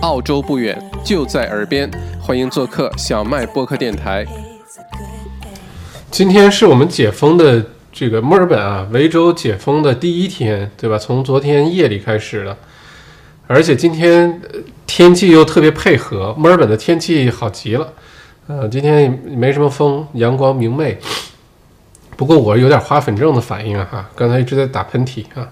澳洲不远，就在耳边，欢迎做客小麦播客电台。今天是我们解封的这个墨尔本啊，维州解封的第一天，对吧？从昨天夜里开始的，而且今天天气又特别配合，墨尔本的天气好极了。呃，今天没什么风，阳光明媚。不过我有点花粉症的反应哈，刚才一直在打喷嚏啊。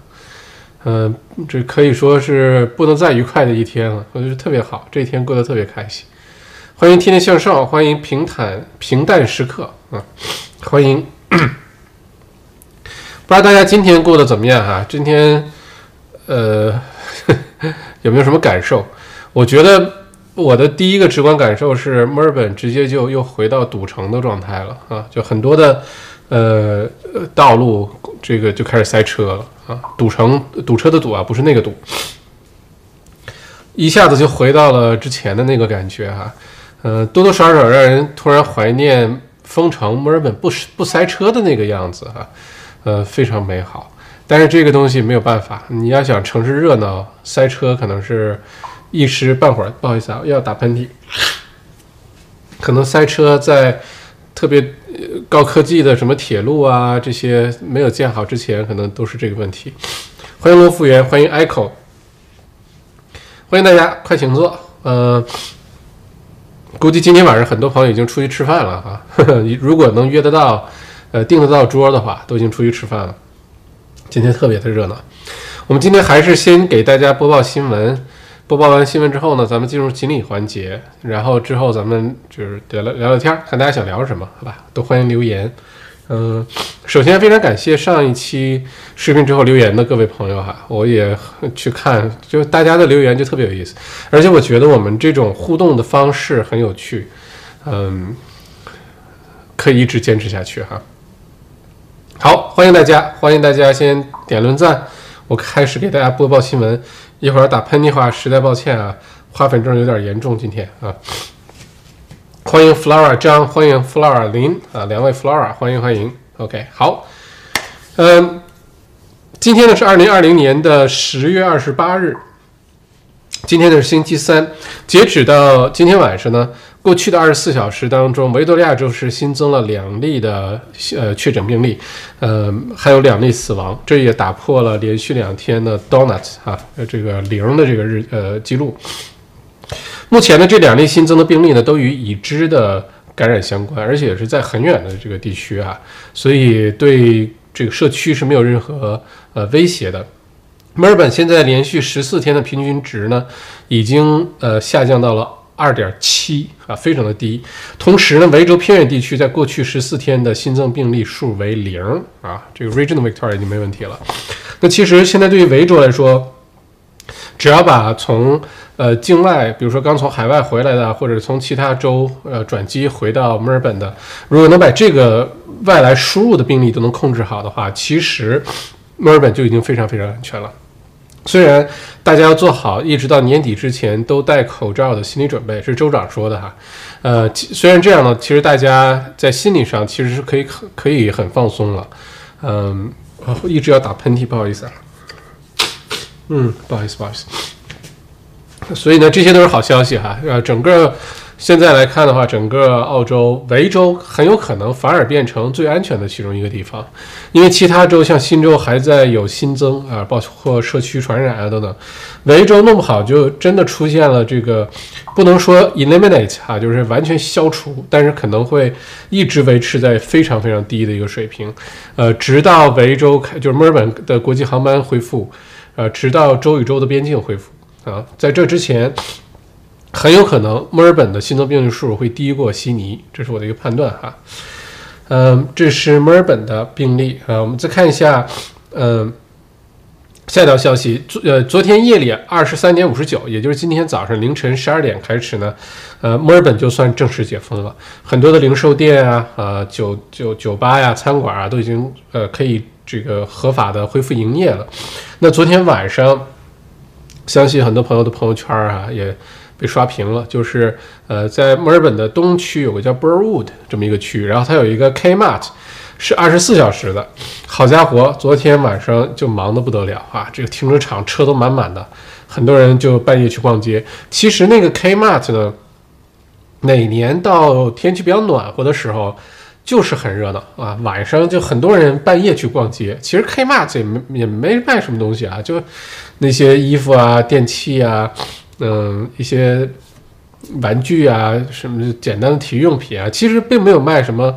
嗯，这可以说是不能再愉快的一天了，我觉得特别好，这一天过得特别开心。欢迎天天向上，欢迎平坦平淡时刻啊，欢迎。不知道大家今天过得怎么样哈？今天呃 有没有什么感受？我觉得我的第一个直观感受是墨尔本直接就又回到堵城的状态了啊，就很多的呃道路这个就开始塞车了。啊，堵城堵车的堵啊，不是那个堵，一下子就回到了之前的那个感觉哈，呃，多多少少让人突然怀念封城墨尔本不不塞车的那个样子哈，呃，非常美好。但是这个东西没有办法，你要想城市热闹，塞车可能是一时半会儿。不好意思啊，要打喷嚏，可能塞车在特别。高科技的什么铁路啊，这些没有建好之前，可能都是这个问题。欢迎罗福源，欢迎 Echo，欢迎大家，快请坐。嗯，估计今天晚上很多朋友已经出去吃饭了哈。如果能约得到，呃，订得到桌的话，都已经出去吃饭了。今天特别的热闹。我们今天还是先给大家播报新闻。播报完新闻之后呢，咱们进入锦鲤环节，然后之后咱们就是聊聊聊聊天，看大家想聊什么，好吧？都欢迎留言。嗯，首先非常感谢上一期视频之后留言的各位朋友哈，我也去看，就大家的留言就特别有意思，而且我觉得我们这种互动的方式很有趣，嗯，可以一直坚持下去哈。好，欢迎大家，欢迎大家先点论赞，我开始给大家播报新闻。一会儿打喷嚏话，实在抱歉啊，花粉症有点严重，今天啊。欢迎 Flora 张，欢迎 Flora 林啊，两位 Flora，欢迎欢迎。OK，好，嗯，今天呢是二零二零年的十月二十八日，今天呢是星期三，截止到今天晚上呢。过去的二十四小时当中，维多利亚州是新增了两例的呃确诊病例，呃，还有两例死亡，这也打破了连续两天的 Donut 哈这个零的这个日呃记录。目前呢，这两例新增的病例呢，都与已知的感染相关，而且也是在很远的这个地区啊，所以对这个社区是没有任何呃威胁的。墨尔本现在连续十四天的平均值呢，已经呃下降到了。二点七啊，非常的低。同时呢，维州偏远地区在过去十四天的新增病例数为零啊，这个 Regional Victoria 已经没问题了。那其实现在对于维州来说，只要把从呃境外，比如说刚从海外回来的，或者从其他州呃转机回到墨尔本的，如果能把这个外来输入的病例都能控制好的话，其实墨尔本就已经非常非常安全了。虽然大家要做好一直到年底之前都戴口罩的心理准备，是州长说的哈。呃，虽然这样呢，其实大家在心理上其实是可以可可以很放松了。嗯，一直要打喷嚏，不好意思啊。嗯，不好意思，不好意思。所以呢，这些都是好消息哈。呃，整个。现在来看的话，整个澳洲维州很有可能反而变成最安全的其中一个地方，因为其他州像新州还在有新增啊，包括社区传染啊等等，维州弄不好就真的出现了这个，不能说 eliminate 哈，就是完全消除，但是可能会一直维持在非常非常低的一个水平，呃，直到维州开，就是墨尔本的国际航班恢复，呃，直到州与州的边境恢复啊，在这之前。很有可能墨尔本的新增病例数会低过悉尼，这是我的一个判断哈。嗯，这是墨尔本的病例啊。我们再看一下，嗯，下一条消息，昨呃昨天夜里二十三点五十九，也就是今天早上凌晨十二点开始呢，呃，墨尔本就算正式解封了，很多的零售店啊、啊酒酒酒吧呀、餐馆啊都已经呃可以这个合法的恢复营业了。那昨天晚上，相信很多朋友的朋友圈啊也。被刷屏了，就是呃，在墨尔本的东区有个叫 Burwood 这么一个区域，然后它有一个 Kmart，是二十四小时的。好家伙，昨天晚上就忙得不得了啊！这个停车场车都满满的，很多人就半夜去逛街。其实那个 Kmart 呢，每年到天气比较暖和的时候，就是很热闹啊，晚上就很多人半夜去逛街。其实 Kmart 也没也没卖什么东西啊，就那些衣服啊、电器啊，嗯，一些玩具啊，什么简单的体育用品啊，其实并没有卖什么。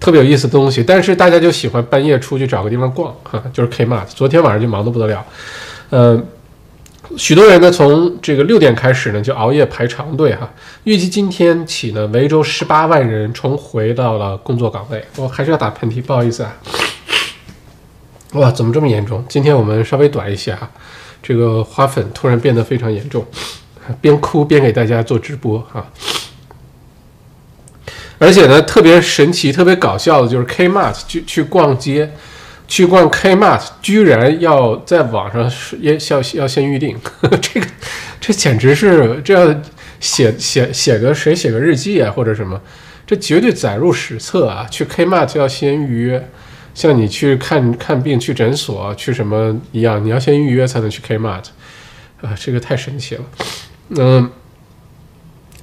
特别有意思的东西，但是大家就喜欢半夜出去找个地方逛，哈，就是 Kmart。昨天晚上就忙得不得了，嗯，许多人呢从这个六点开始呢就熬夜排长队，哈。预计今天起呢，维州十八万人重回到了工作岗位。我还是要打喷嚏，不好意思啊。哇，怎么这么严重？今天我们稍微短一些哈，这个花粉突然变得非常严重，边哭边给大家做直播哈。而且呢，特别神奇、特别搞笑的就是 Kmart 去去逛街，去逛 Kmart，居然要在网上也要要先预定，这个这简直是这要写写写个谁写个日记啊或者什么，这绝对载入史册啊！去 Kmart 要先预约，像你去看看病去诊所去什么一样，你要先预约才能去 Kmart，啊，这个太神奇了，嗯，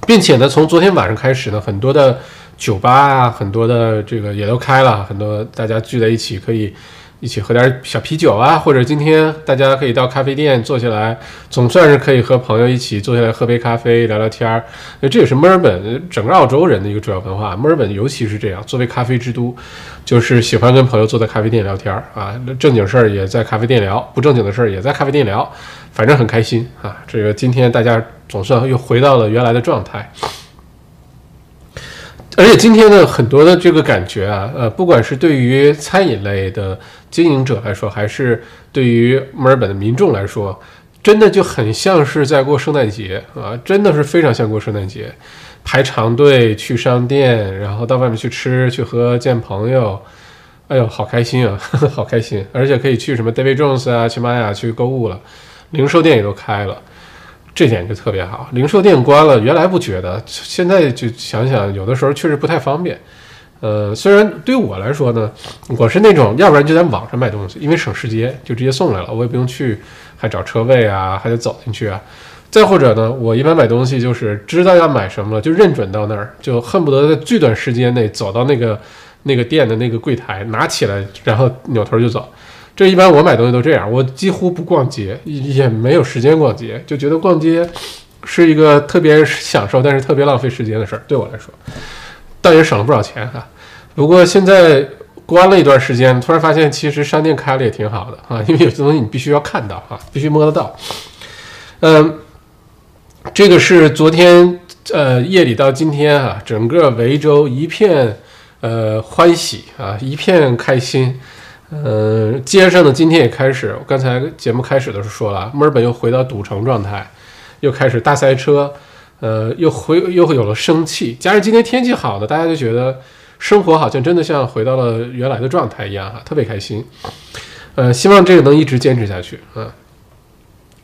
并且呢，从昨天晚上开始呢，很多的。酒吧啊，很多的这个也都开了，很多大家聚在一起可以一起喝点小啤酒啊，或者今天大家可以到咖啡店坐下来，总算是可以和朋友一起坐下来喝杯咖啡聊聊天儿。那这也是墨尔本整个澳洲人的一个主要文化，墨尔本尤其是这样，作为咖啡之都，就是喜欢跟朋友坐在咖啡店聊天儿啊，正经事儿也在咖啡店聊，不正经的事儿也在咖啡店聊，反正很开心啊。这个今天大家总算又回到了原来的状态。而且今天呢，很多的这个感觉啊，呃，不管是对于餐饮类的经营者来说，还是对于墨尔本的民众来说，真的就很像是在过圣诞节啊，真的是非常像过圣诞节，排长队去商店，然后到外面去吃、去喝、见朋友，哎呦，好开心啊，好开心！而且可以去什么 David Jones 啊，去玛雅去购物了，零售店也都开了。这点就特别好，零售店关了，原来不觉得，现在就想想，有的时候确实不太方便。呃，虽然对于我来说呢，我是那种要不然就在网上买东西，因为省时间，就直接送来了，我也不用去，还找车位啊，还得走进去啊。再或者呢，我一般买东西就是知道要买什么了，就认准到那儿，就恨不得在最短时间内走到那个那个店的那个柜台，拿起来，然后扭头就走。这一般我买东西都这样，我几乎不逛街，也没有时间逛街，就觉得逛街是一个特别享受，但是特别浪费时间的事儿。对我来说，倒也省了不少钱哈。不过现在关了一段时间，突然发现其实商店开了也挺好的啊，因为有些东西你必须要看到啊，必须摸得到。嗯，这个是昨天呃夜里到今天啊，整个维州一片呃欢喜啊，一片开心。嗯，街上呢，今天也开始。我刚才节目开始的时候说了，墨尔本又回到赌城状态，又开始大塞车，呃，又回又有了生气。加上今天天气好呢，大家就觉得生活好像真的像回到了原来的状态一样哈，特别开心。呃，希望这个能一直坚持下去啊。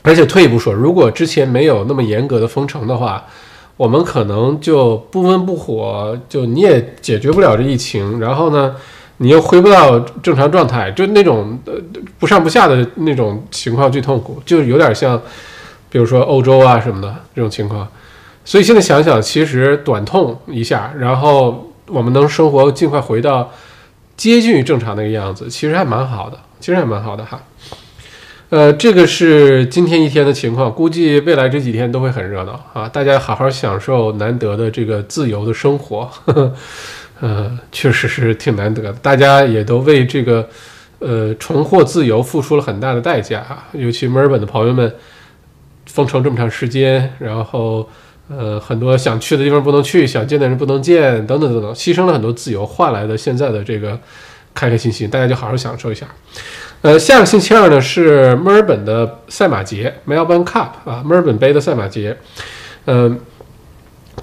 而且退一步说，如果之前没有那么严格的封城的话，我们可能就不温不火，就你也解决不了这疫情，然后呢？你又回不到正常状态，就那种呃不上不下的那种情况最痛苦，就有点像，比如说欧洲啊什么的这种情况。所以现在想想，其实短痛一下，然后我们能生活尽快回到接近于正常那个样子，其实还蛮好的，其实还蛮好的哈。呃，这个是今天一天的情况，估计未来这几天都会很热闹啊！大家好好享受难得的这个自由的生活。呵呵呃，确实是挺难得的，大家也都为这个，呃，重获自由付出了很大的代价啊。尤其墨尔本的朋友们，封城这么长时间，然后，呃，很多想去的地方不能去，想见的人不能见，等等等等，牺牲了很多自由换来的现在的这个开开心心，大家就好好享受一下。呃，下个星期二呢是墨尔本的赛马节，Melbourne Cup 啊，墨尔本杯的赛马节，嗯。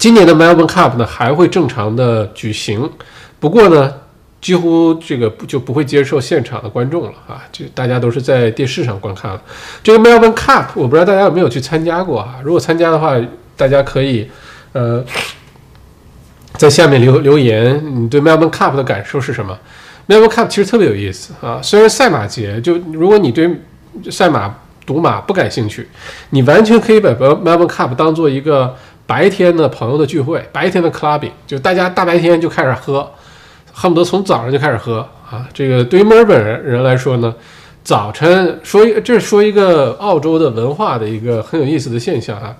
今年的 Melbourne Cup 呢还会正常的举行，不过呢，几乎这个不就不会接受现场的观众了啊，就大家都是在电视上观看了。这个 Melbourne Cup 我不知道大家有没有去参加过啊？如果参加的话，大家可以呃在下面留留言，你对 Melbourne Cup 的感受是什么？Melbourne Cup 其实特别有意思啊，虽然赛马节就如果你对赛马赌马不感兴趣，你完全可以把 Melbourne Cup 当做一个白天的朋友的聚会，白天的 clubbing，就大家大白天就开始喝，恨不得从早上就开始喝啊。这个对于墨尔本人来说呢，早晨说一这是说一个澳洲的文化的一个很有意思的现象啊。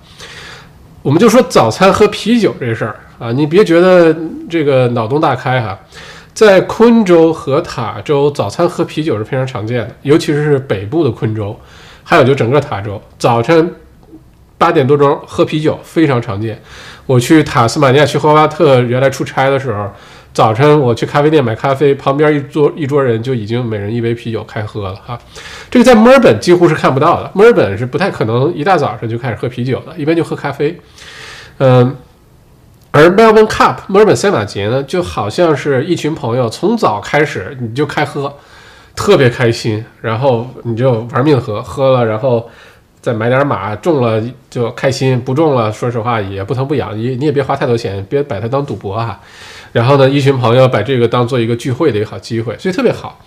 我们就说早餐喝啤酒这事儿啊，你别觉得这个脑洞大开哈。在昆州和塔州，早餐喝啤酒是非常常见的，尤其是北部的昆州，还有就整个塔州，早晨八点多钟喝啤酒非常常见。我去塔斯马尼亚去霍巴特原来出差的时候，早晨我去咖啡店买咖啡，旁边一桌一桌人就已经每人一杯啤酒开喝了哈。这个在墨尔本几乎是看不到的，墨尔本是不太可能一大早上就开始喝啤酒的，一般就喝咖啡。嗯。而 Melbourne Cup 墨尔本赛马节呢，就好像是一群朋友从早开始你就开喝，特别开心，然后你就玩命喝，喝了然后再买点马，中了就开心，不中了说实话也不疼不痒，你你也别花太多钱，别把它当赌博啊。然后呢，一群朋友把这个当做一个聚会的一个好机会，所以特别好。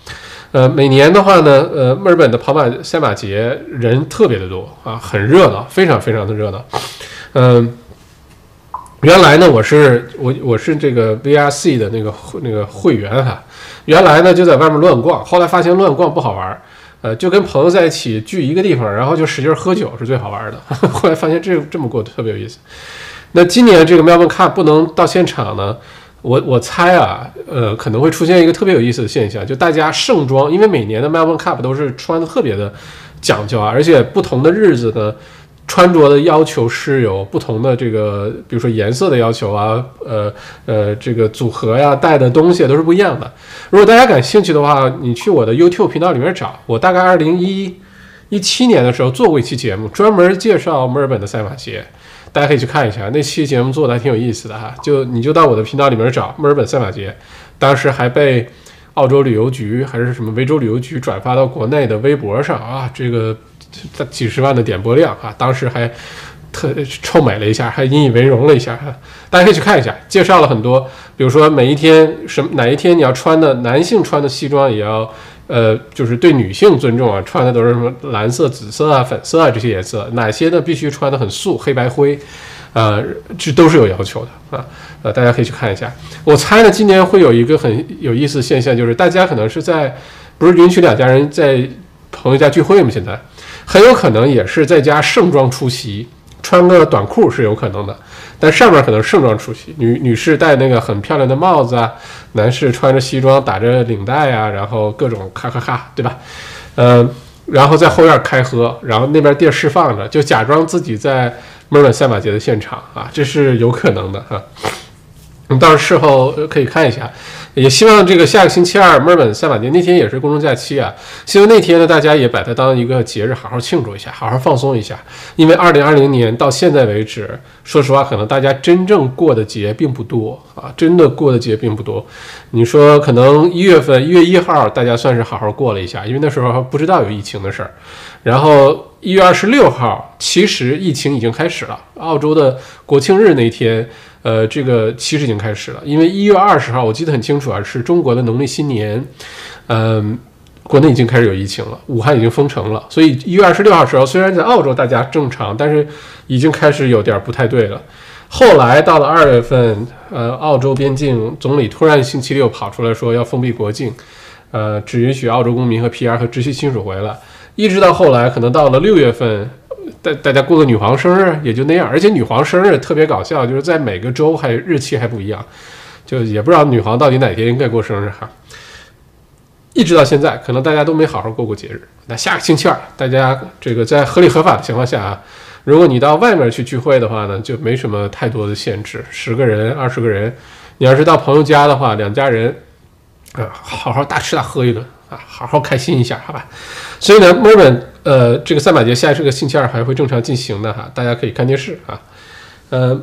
呃，每年的话呢，呃，墨尔本的跑马赛马节人特别的多啊，很热闹，非常非常的热闹，嗯。原来呢，我是我我是这个 VRC 的那个那个会员哈。原来呢就在外面乱逛，后来发现乱逛不好玩，呃，就跟朋友在一起聚一个地方，然后就使劲喝酒是最好玩的。后来发现这这么过特别有意思。那今年这个 Melbourne Cup 不能到现场呢，我我猜啊，呃，可能会出现一个特别有意思的现象，就大家盛装，因为每年的 Melbourne Cup 都是穿的特别的讲究啊，而且不同的日子呢。穿着的要求是有不同的，这个比如说颜色的要求啊，呃呃，这个组合呀，带的东西都是不一样的。如果大家感兴趣的话，你去我的 YouTube 频道里面找，我大概二零一一七年的时候做过一期节目，专门介绍墨尔本的赛马节，大家可以去看一下。那期节目做的还挺有意思的哈，就你就到我的频道里面找墨尔本赛马节，当时还被澳洲旅游局还是什么维州旅游局转发到国内的微博上啊，这个。在几十万的点播量啊！当时还特臭美了一下，还引以为荣了一下哈。大家可以去看一下，介绍了很多，比如说每一天什么哪一天你要穿的男性穿的西装也要呃，就是对女性尊重啊，穿的都是什么蓝色、紫色啊、粉色啊这些颜色，哪些呢必须穿的很素，黑白灰，呃，这都是有要求的啊。呃，大家可以去看一下。我猜呢，今年会有一个很有意思的现象，就是大家可能是在不是允许两家人在朋友家聚会吗？现在。很有可能也是在家盛装出席，穿个短裤是有可能的，但上面可能盛装出席。女女士戴那个很漂亮的帽子啊，男士穿着西装打着领带啊，然后各种咔咔咔，对吧？嗯，然后在后院开喝，然后那边电视放着，就假装自己在墨尔本赛马节的现场啊，这是有可能的哈。我们到时候事后可以看一下。也希望这个下个星期二墨尔本赛马节那天也是公众假期啊，希望那天呢大家也把它当一个节日好好庆祝一下，好好放松一下。因为二零二零年到现在为止，说实话，可能大家真正过的节并不多啊，真的过的节并不多。你说可能一月份一月一号大家算是好好过了一下，因为那时候还不知道有疫情的事儿。然后一月二十六号，其实疫情已经开始了，澳洲的国庆日那天。呃，这个其实已经开始了，因为一月二十号我记得很清楚啊，是中国的农历新年，嗯，国内已经开始有疫情了，武汉已经封城了，所以一月二十六号时候，虽然在澳洲大家正常，但是已经开始有点不太对了。后来到了二月份，呃，澳洲边境总理突然星期六跑出来说要封闭国境，呃，只允许澳洲公民和 PR 和直系亲属回来，一直到后来，可能到了六月份。大大家过个女皇生日也就那样，而且女皇生日特别搞笑，就是在每个州还日期还不一样，就也不知道女皇到底哪天应该过生日哈。一直到现在，可能大家都没好好过过节日。那下个星期二，大家这个在合理合法的情况下啊，如果你到外面去聚会的话呢，就没什么太多的限制，十个人、二十个人。你要是到朋友家的话，两家人啊，好好大吃大喝一顿啊，好好开心一下，好吧？所以呢，墨尔本。呃，这个赛马节下这个星期二还会正常进行的哈，大家可以看电视啊。呃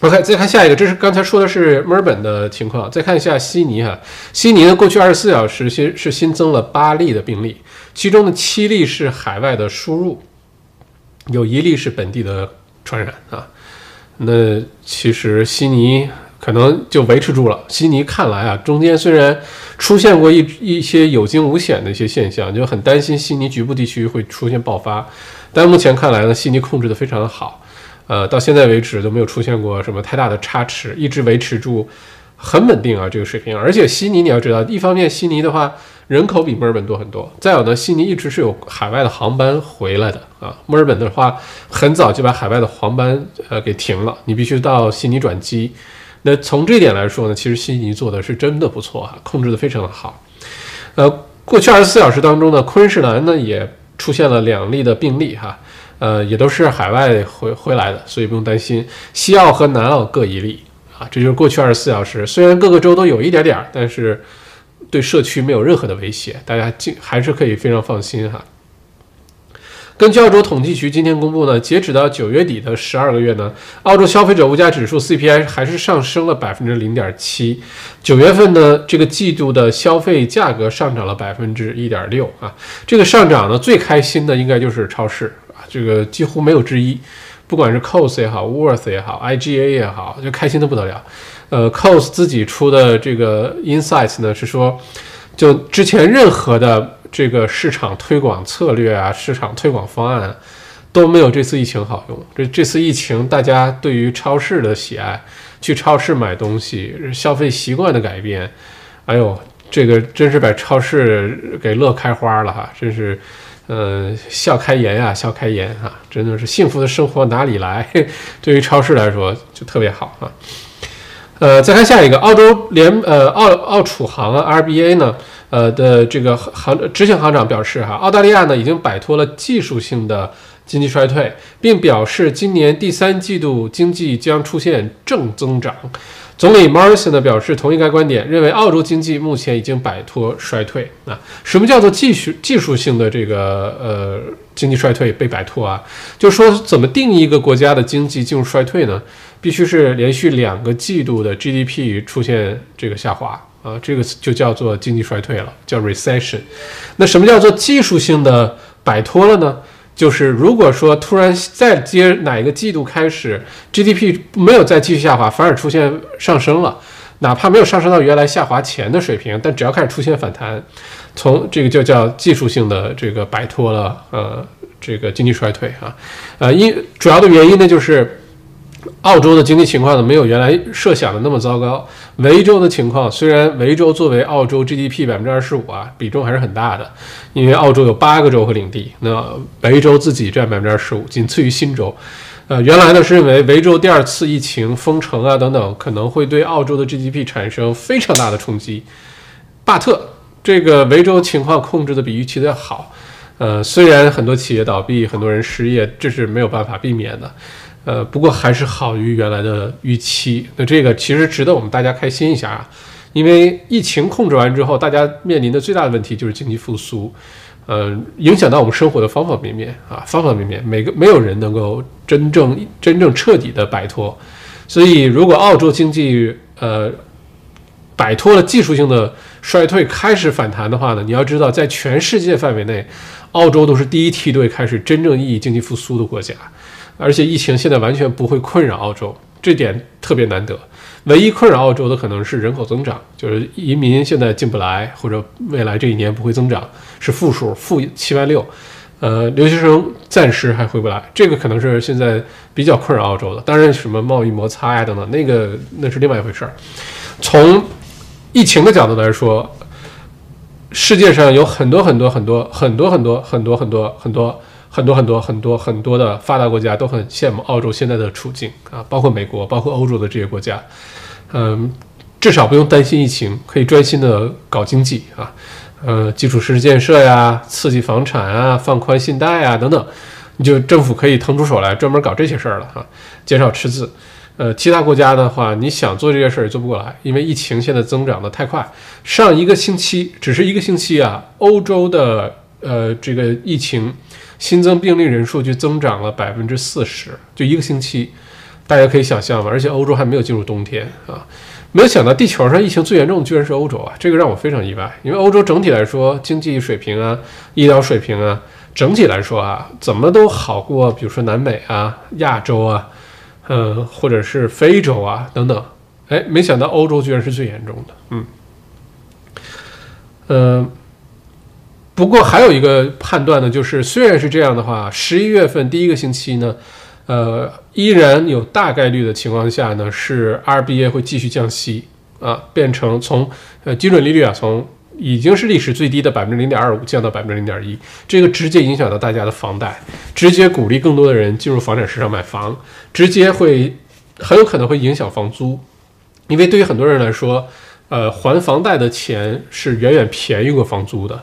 ，OK，再看下一个，这是刚才说的是墨尔本的情况，再看一下悉尼哈。悉尼呢，过去二十四小时新是新增了八例的病例，其中的七例是海外的输入，有一例是本地的传染啊。那其实悉尼。可能就维持住了。悉尼看来啊，中间虽然出现过一一些有惊无险的一些现象，就很担心悉尼局部地区会出现爆发，但目前看来呢，悉尼控制的非常的好，呃，到现在为止都没有出现过什么太大的差池，一直维持住很稳定啊这个水平。而且悉尼你要知道，一方面悉尼的话。人口比墨尔本多很多，再有呢，悉尼一直是有海外的航班回来的啊。墨尔本的话，很早就把海外的航班呃给停了，你必须到悉尼转机。那从这点来说呢，其实悉尼做的是真的不错啊，控制的非常的好。呃，过去二十四小时当中呢，昆士兰呢也出现了两例的病例哈，呃，也都是海外回回来的，所以不用担心。西澳和南澳各一例啊，这就是过去二十四小时。虽然各个州都有一点点儿，但是。对社区没有任何的威胁，大家尽还是可以非常放心哈。根据澳洲统计局今天公布呢，截止到九月底的十二个月呢，澳洲消费者物价指数 CPI 还是上升了百分之零点七。九月份呢，这个季度的消费价格上涨了百分之一点六啊。这个上涨呢，最开心的应该就是超市啊，这个几乎没有之一。不管是 COS 也好，Worth 也好，IGA 也好，就开心的不得了。呃，COS 自己出的这个 Insights 呢，是说，就之前任何的这个市场推广策略啊，市场推广方案都没有这次疫情好用。这这次疫情，大家对于超市的喜爱，去超市买东西，消费习惯的改变，哎呦，这个真是把超市给乐开花了哈，真是。呃，笑开颜呀，笑开颜啊，真的是幸福的生活哪里来？对于超市来说就特别好啊。呃，再看下一个，澳洲联呃澳澳储行啊 RBA 呢，呃的这个行执行行长表示哈，澳大利亚呢已经摆脱了技术性的经济衰退，并表示今年第三季度经济将出现正增长。总理 Morrison 呢表示同意该观点，认为澳洲经济目前已经摆脱衰退啊。什么叫做技术技术性的这个呃经济衰退被摆脱啊？就说怎么定义一个国家的经济进入衰退呢？必须是连续两个季度的 GDP 出现这个下滑啊，这个就叫做经济衰退了，叫 recession。那什么叫做技术性的摆脱了呢？就是如果说突然再接哪一个季度开始，GDP 没有再继续下滑，反而出现上升了，哪怕没有上升到原来下滑前的水平，但只要开始出现反弹，从这个就叫技术性的这个摆脱了呃这个经济衰退啊，呃因主要的原因呢就是。澳洲的经济情况呢，没有原来设想的那么糟糕。维州的情况，虽然维州作为澳洲 GDP 百分之二十五啊，比重还是很大的，因为澳洲有八个州和领地，那维州自己占百分之二十五，仅次于新州。呃，原来呢是认为维州第二次疫情封城啊等等，可能会对澳洲的 GDP 产生非常大的冲击。巴特这个维州情况控制的比预期的好，呃，虽然很多企业倒闭，很多人失业，这是没有办法避免的。呃，不过还是好于原来的预期。那这个其实值得我们大家开心一下啊，因为疫情控制完之后，大家面临的最大的问题就是经济复苏，呃，影响到我们生活的方方面面啊，方方面面，每个没有人能够真正真正彻底的摆脱。所以，如果澳洲经济呃摆脱了技术性的衰退，开始反弹的话呢，你要知道，在全世界范围内，澳洲都是第一梯队开始真正意义经济复苏的国家。而且疫情现在完全不会困扰澳洲，这点特别难得。唯一困扰澳洲的可能是人口增长，就是移民现在进不来，或者未来这一年不会增长，是负数，负七万六。呃，留学生暂时还回不来，这个可能是现在比较困扰澳洲的。当然，什么贸易摩擦呀等等，那个那是另外一回事儿。从疫情的角度来说，世界上有很多很多很多很多很多很多很多很多。很多很多很多很多的发达国家都很羡慕澳洲现在的处境啊，包括美国，包括欧洲的这些国家，嗯，至少不用担心疫情，可以专心的搞经济啊，呃，基础设施建设呀，刺激房产啊，放宽信贷啊等等，你就政府可以腾出手来专门搞这些事儿了哈，减少赤字。呃，其他国家的话，你想做这些事儿也做不过来，因为疫情现在增长的太快，上一个星期只是一个星期啊，欧洲的呃这个疫情。新增病例人数就增长了百分之四十，就一个星期，大家可以想象吗？而且欧洲还没有进入冬天啊！没有想到地球上疫情最严重的居然是欧洲啊！这个让我非常意外，因为欧洲整体来说经济水平啊、医疗水平啊，整体来说啊，怎么都好过，比如说南美啊、亚洲啊，嗯，或者是非洲啊等等。哎，没想到欧洲居然是最严重的。嗯，呃，不过还有一个判断呢，就是虽然是这样的话，十一月份第一个星期呢，呃，依然有大概率的情况下呢，是 RBA 会继续降息啊，变成从呃基准利率啊从。已经是历史最低的百分之零点二五，降到百分之零点一，这个直接影响到大家的房贷，直接鼓励更多的人进入房产市场买房，直接会很有可能会影响房租，因为对于很多人来说，呃，还房贷的钱是远远便宜过房租的。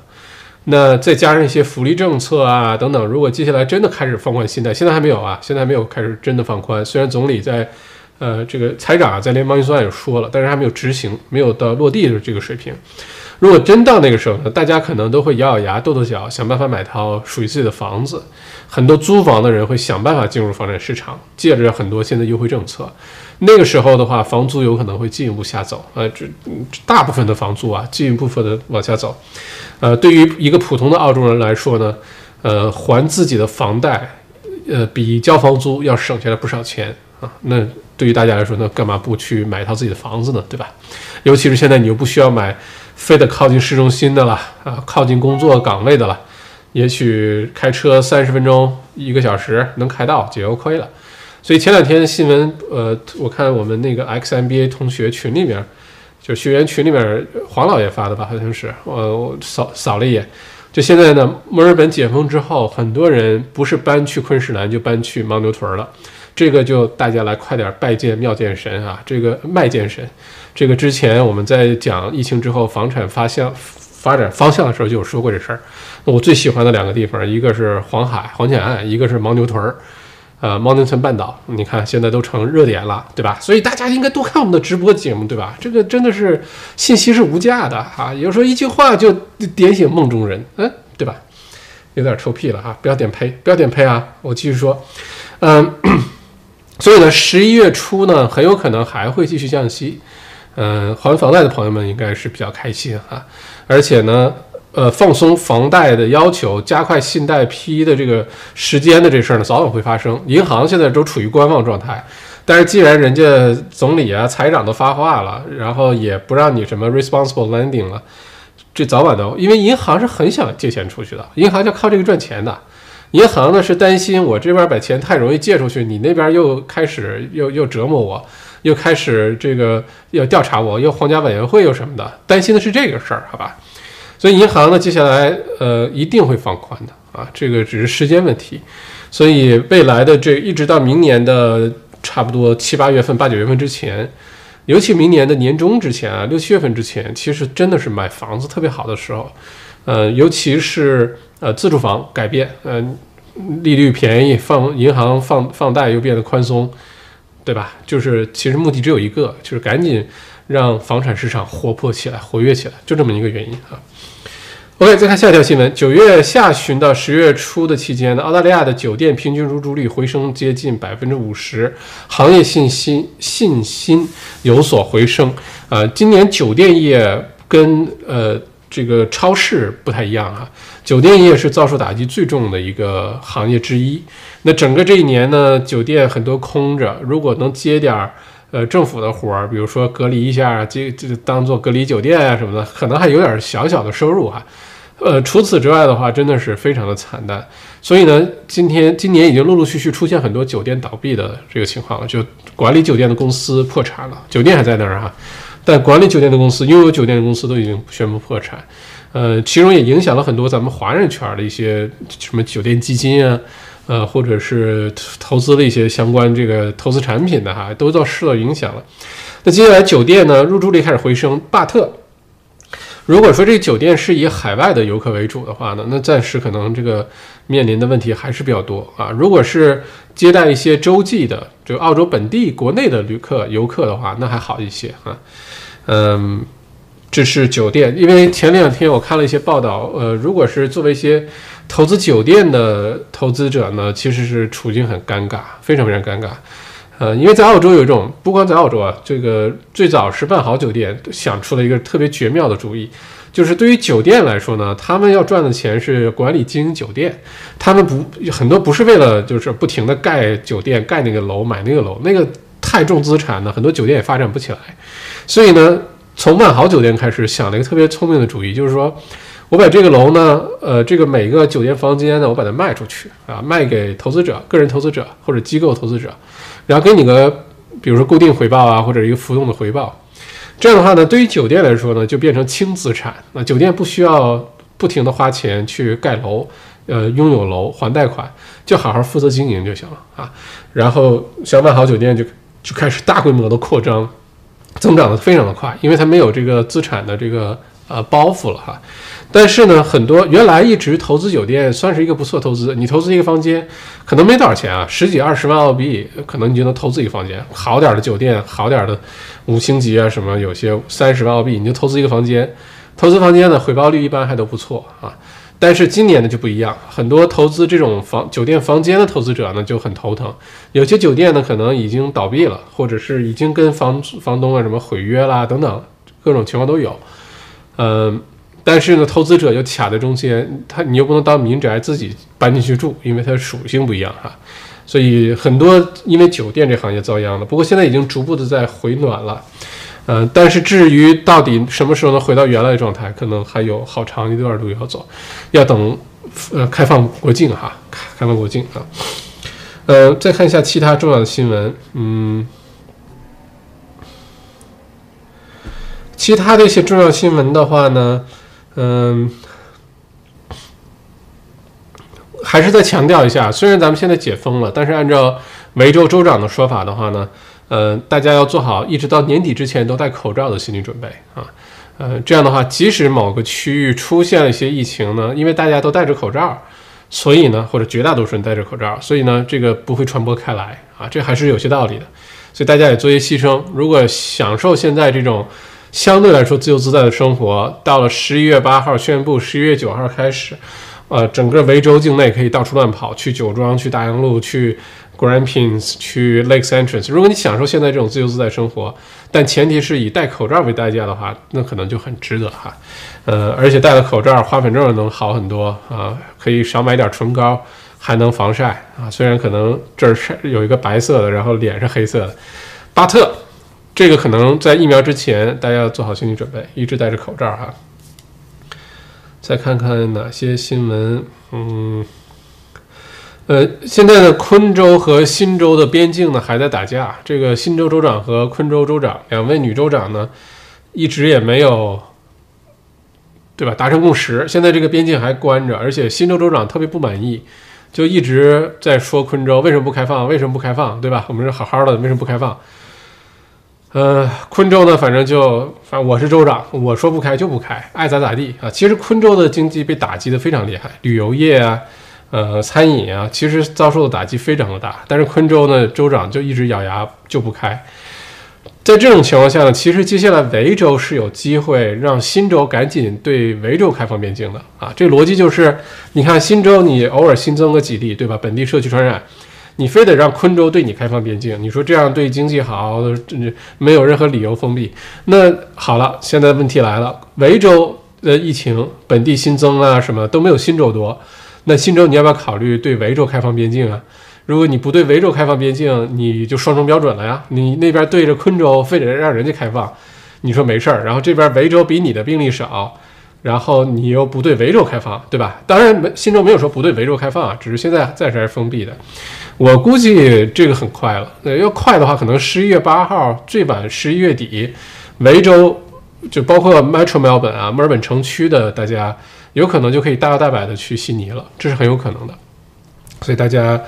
那再加上一些福利政策啊等等，如果接下来真的开始放宽信贷，现在还没有啊，现在还没有开始真的放宽。虽然总理在，呃，这个财长啊在联邦预算也说了，但是还没有执行，没有到落地的这个水平。如果真到那个时候呢，大家可能都会咬咬牙、跺跺脚，想办法买套属于自己的房子。很多租房的人会想办法进入房产市场，借着很多现在优惠政策。那个时候的话，房租有可能会进一步下走。呃，这大部分的房租啊，进一步的往下走。呃，对于一个普通的澳洲人来说呢，呃，还自己的房贷，呃，比交房租要省下来不少钱啊。那对于大家来说，那干嘛不去买一套自己的房子呢？对吧？尤其是现在你又不需要买。非得靠近市中心的了啊，靠近工作岗位的了，也许开车三十分钟、一个小时能开到，就 OK 了。所以前两天新闻，呃，我看我们那个 XMBA 同学群里面，就学员群里面，黄老爷发的吧，好像是，呃，我扫扫了一眼，就现在呢，墨尔本解封之后，很多人不是搬去昆士兰，就搬去牦牛屯了。这个就大家来快点拜见妙见神啊，这个麦剑神。这个之前我们在讲疫情之后房产发向发展方向的时候就有说过这事儿。那我最喜欢的两个地方，一个是黄海黄浅岸，一个是牦牛屯儿，呃，牦牛村半岛。你看现在都成热点了，对吧？所以大家应该多看我们的直播节目，对吧？这个真的是信息是无价的哈。有时候一句话就点醒梦中人，嗯，对吧？有点臭屁了哈，不要点呸，不要点呸啊！我继续说，嗯，所以呢，十一月初呢，很有可能还会继续降息。嗯，还房贷的朋友们应该是比较开心啊，而且呢，呃，放松房贷的要求，加快信贷批的这个时间的这事儿呢，早晚会发生。银行现在都处于观望状态，但是既然人家总理啊、财长都发话了，然后也不让你什么 responsible lending 了，这早晚都，因为银行是很想借钱出去的，银行就靠这个赚钱的。银行呢是担心我这边把钱太容易借出去，你那边又开始又又折磨我。又开始这个要调查我，又皇家委员会又什么的，担心的是这个事儿，好吧？所以银行呢，接下来呃一定会放宽的啊，这个只是时间问题。所以未来的这一直到明年的差不多七八月份、八九月份之前，尤其明年的年中之前啊，六七月份之前，其实真的是买房子特别好的时候。呃，尤其是呃自住房改变，嗯，利率便宜，放银行放放贷又变得宽松。对吧？就是其实目的只有一个，就是赶紧让房产市场活泼起来、活跃起来，就这么一个原因啊。OK，再看下一条新闻：九月下旬到十月初的期间呢，澳大利亚的酒店平均入住率回升接近百分之五十，行业信心信心有所回升。啊，今年酒店业跟呃这个超市不太一样啊，酒店业是遭受打击最重的一个行业之一。那整个这一年呢，酒店很多空着。如果能接点儿呃政府的活儿，比如说隔离一下，这这当做隔离酒店啊什么的，可能还有点小小的收入哈。呃，除此之外的话，真的是非常的惨淡。所以呢，今天今年已经陆陆续续出现很多酒店倒闭的这个情况了，就管理酒店的公司破产了，酒店还在那儿哈，但管理酒店的公司、拥有酒店的公司都已经宣布破产。呃，其中也影响了很多咱们华人圈的一些什么酒店基金啊。呃，或者是投资了一些相关这个投资产品的哈，都遭受到影响了。那接下来酒店呢，入住率开始回升。巴特，如果说这个酒店是以海外的游客为主的话呢，那暂时可能这个面临的问题还是比较多啊。如果是接待一些洲际的，就澳洲本地国内的旅客游客的话，那还好一些啊。嗯。这是酒店，因为前两天我看了一些报道，呃，如果是作为一些投资酒店的投资者呢，其实是处境很尴尬，非常非常尴尬，呃，因为在澳洲有一种，不光在澳洲啊，这个最早是办好酒店想出了一个特别绝妙的主意，就是对于酒店来说呢，他们要赚的钱是管理经营酒店，他们不很多不是为了就是不停的盖酒店盖那个楼买那个楼那个。太重资产呢，很多酒店也发展不起来。所以呢，从万豪酒店开始想了一个特别聪明的主意，就是说我把这个楼呢，呃，这个每个酒店房间呢，我把它卖出去啊，卖给投资者、个人投资者或者机构投资者，然后给你个比如说固定回报啊，或者一个浮动的回报。这样的话呢，对于酒店来说呢，就变成轻资产。那酒店不需要不停的花钱去盖楼，呃，拥有楼还贷款，就好好负责经营就行了啊。然后像万豪酒店就就开始大规模的扩张，增长的非常的快，因为它没有这个资产的这个呃包袱了哈。但是呢，很多原来一直投资酒店算是一个不错投资，你投资一个房间可能没多少钱啊，十几二十万澳币，可能你就能投资一个房间，好点的酒店，好点的。五星级啊，什么有些三十万澳币，你就投资一个房间，投资房间呢，回报率一般还都不错啊。但是今年呢就不一样，很多投资这种房酒店房间的投资者呢就很头疼，有些酒店呢可能已经倒闭了，或者是已经跟房房东啊什么毁约啦等等，各种情况都有。嗯，但是呢，投资者又卡在中间，他你又不能当民宅自己搬进去住，因为它属性不一样哈。所以很多因为酒店这行业遭殃了，不过现在已经逐步的在回暖了，嗯，但是至于到底什么时候能回到原来的状态，可能还有好长一段路要走，要等呃开放国境哈，开放国境啊，呃，再看一下其他重要的新闻，嗯，其他的一些重要新闻的话呢，嗯。还是再强调一下，虽然咱们现在解封了，但是按照维州州长的说法的话呢，呃，大家要做好一直到年底之前都戴口罩的心理准备啊，呃，这样的话，即使某个区域出现了一些疫情呢，因为大家都戴着口罩，所以呢，或者绝大多数人戴着口罩，所以呢，这个不会传播开来啊，这还是有些道理的。所以大家也做一些牺牲，如果享受现在这种相对来说自由自在的生活，到了十一月八号宣布，十一月九号开始。呃，整个维州境内可以到处乱跑，去酒庄，去大洋路，去 Grampians，去 Lake Entrance。如果你享受现在这种自由自在生活，但前提是以戴口罩为代价的话，那可能就很值得哈。呃，而且戴了口罩，花粉症能好很多啊，可以少买点唇膏，还能防晒啊。虽然可能这儿是有一个白色的，然后脸是黑色的，巴特，这个可能在疫苗之前，大家要做好心理准备，一直戴着口罩哈。再看看哪些新闻，嗯，呃，现在的昆州和新州的边境呢还在打架。这个新州州长和昆州州长两位女州长呢，一直也没有，对吧？达成共识。现在这个边境还关着，而且新州州长特别不满意，就一直在说昆州为什么不开放？为什么不开放？对吧？我们是好好的，为什么不开放？呃，昆州呢，反正就反正我是州长，我说不开就不开，爱咋咋地啊。其实昆州的经济被打击的非常厉害，旅游业啊，呃，餐饮啊，其实遭受的打击非常的大。但是昆州呢，州长就一直咬牙就不开。在这种情况下呢，其实接下来维州是有机会让新州赶紧对维州开放边境的啊。这逻辑就是，你看新州你偶尔新增个几例，对吧？本地社区传染。你非得让昆州对你开放边境，你说这样对经济好，没有任何理由封闭。那好了，现在问题来了，维州的疫情本地新增啊什么都没有新州多。那新州你要不要考虑对维州开放边境啊？如果你不对维州开放边境，你就双重标准了呀。你那边对着昆州，非得让人家开放，你说没事儿。然后这边维州比你的病例少。然后你又不对维州开放，对吧？当然，没新州没有说不对维州开放啊，只是现在暂时还是封闭的。我估计这个很快了，那，要快的话，可能十一月八号，最晚十一月底，维州就包括 Metro Melbourne 啊，墨尔本城区的大家，有可能就可以大摇大摆的去悉尼了，这是很有可能的。所以大家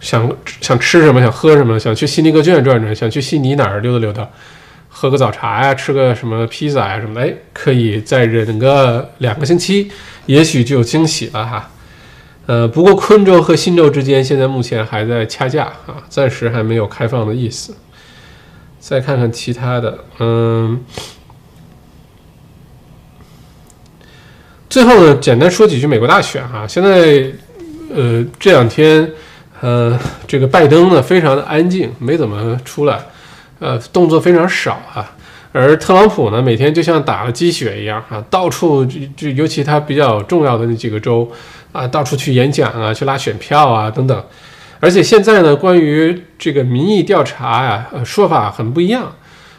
想想吃什么，想喝什么，想去悉尼歌剧院转转，想去悉尼哪儿溜达溜达。喝个早茶呀，吃个什么披萨呀什么的，哎，可以再忍个两个星期，也许就有惊喜了哈。呃，不过昆州和新州之间现在目前还在掐架啊，暂时还没有开放的意思。再看看其他的，嗯，最后呢，简单说几句美国大选哈。现在，呃，这两天，呃，这个拜登呢非常的安静，没怎么出来。呃，动作非常少啊，而特朗普呢，每天就像打了鸡血一样啊，到处就就尤其他比较重要的那几个州啊，到处去演讲啊，去拉选票啊等等。而且现在呢，关于这个民意调查呀，说法很不一样。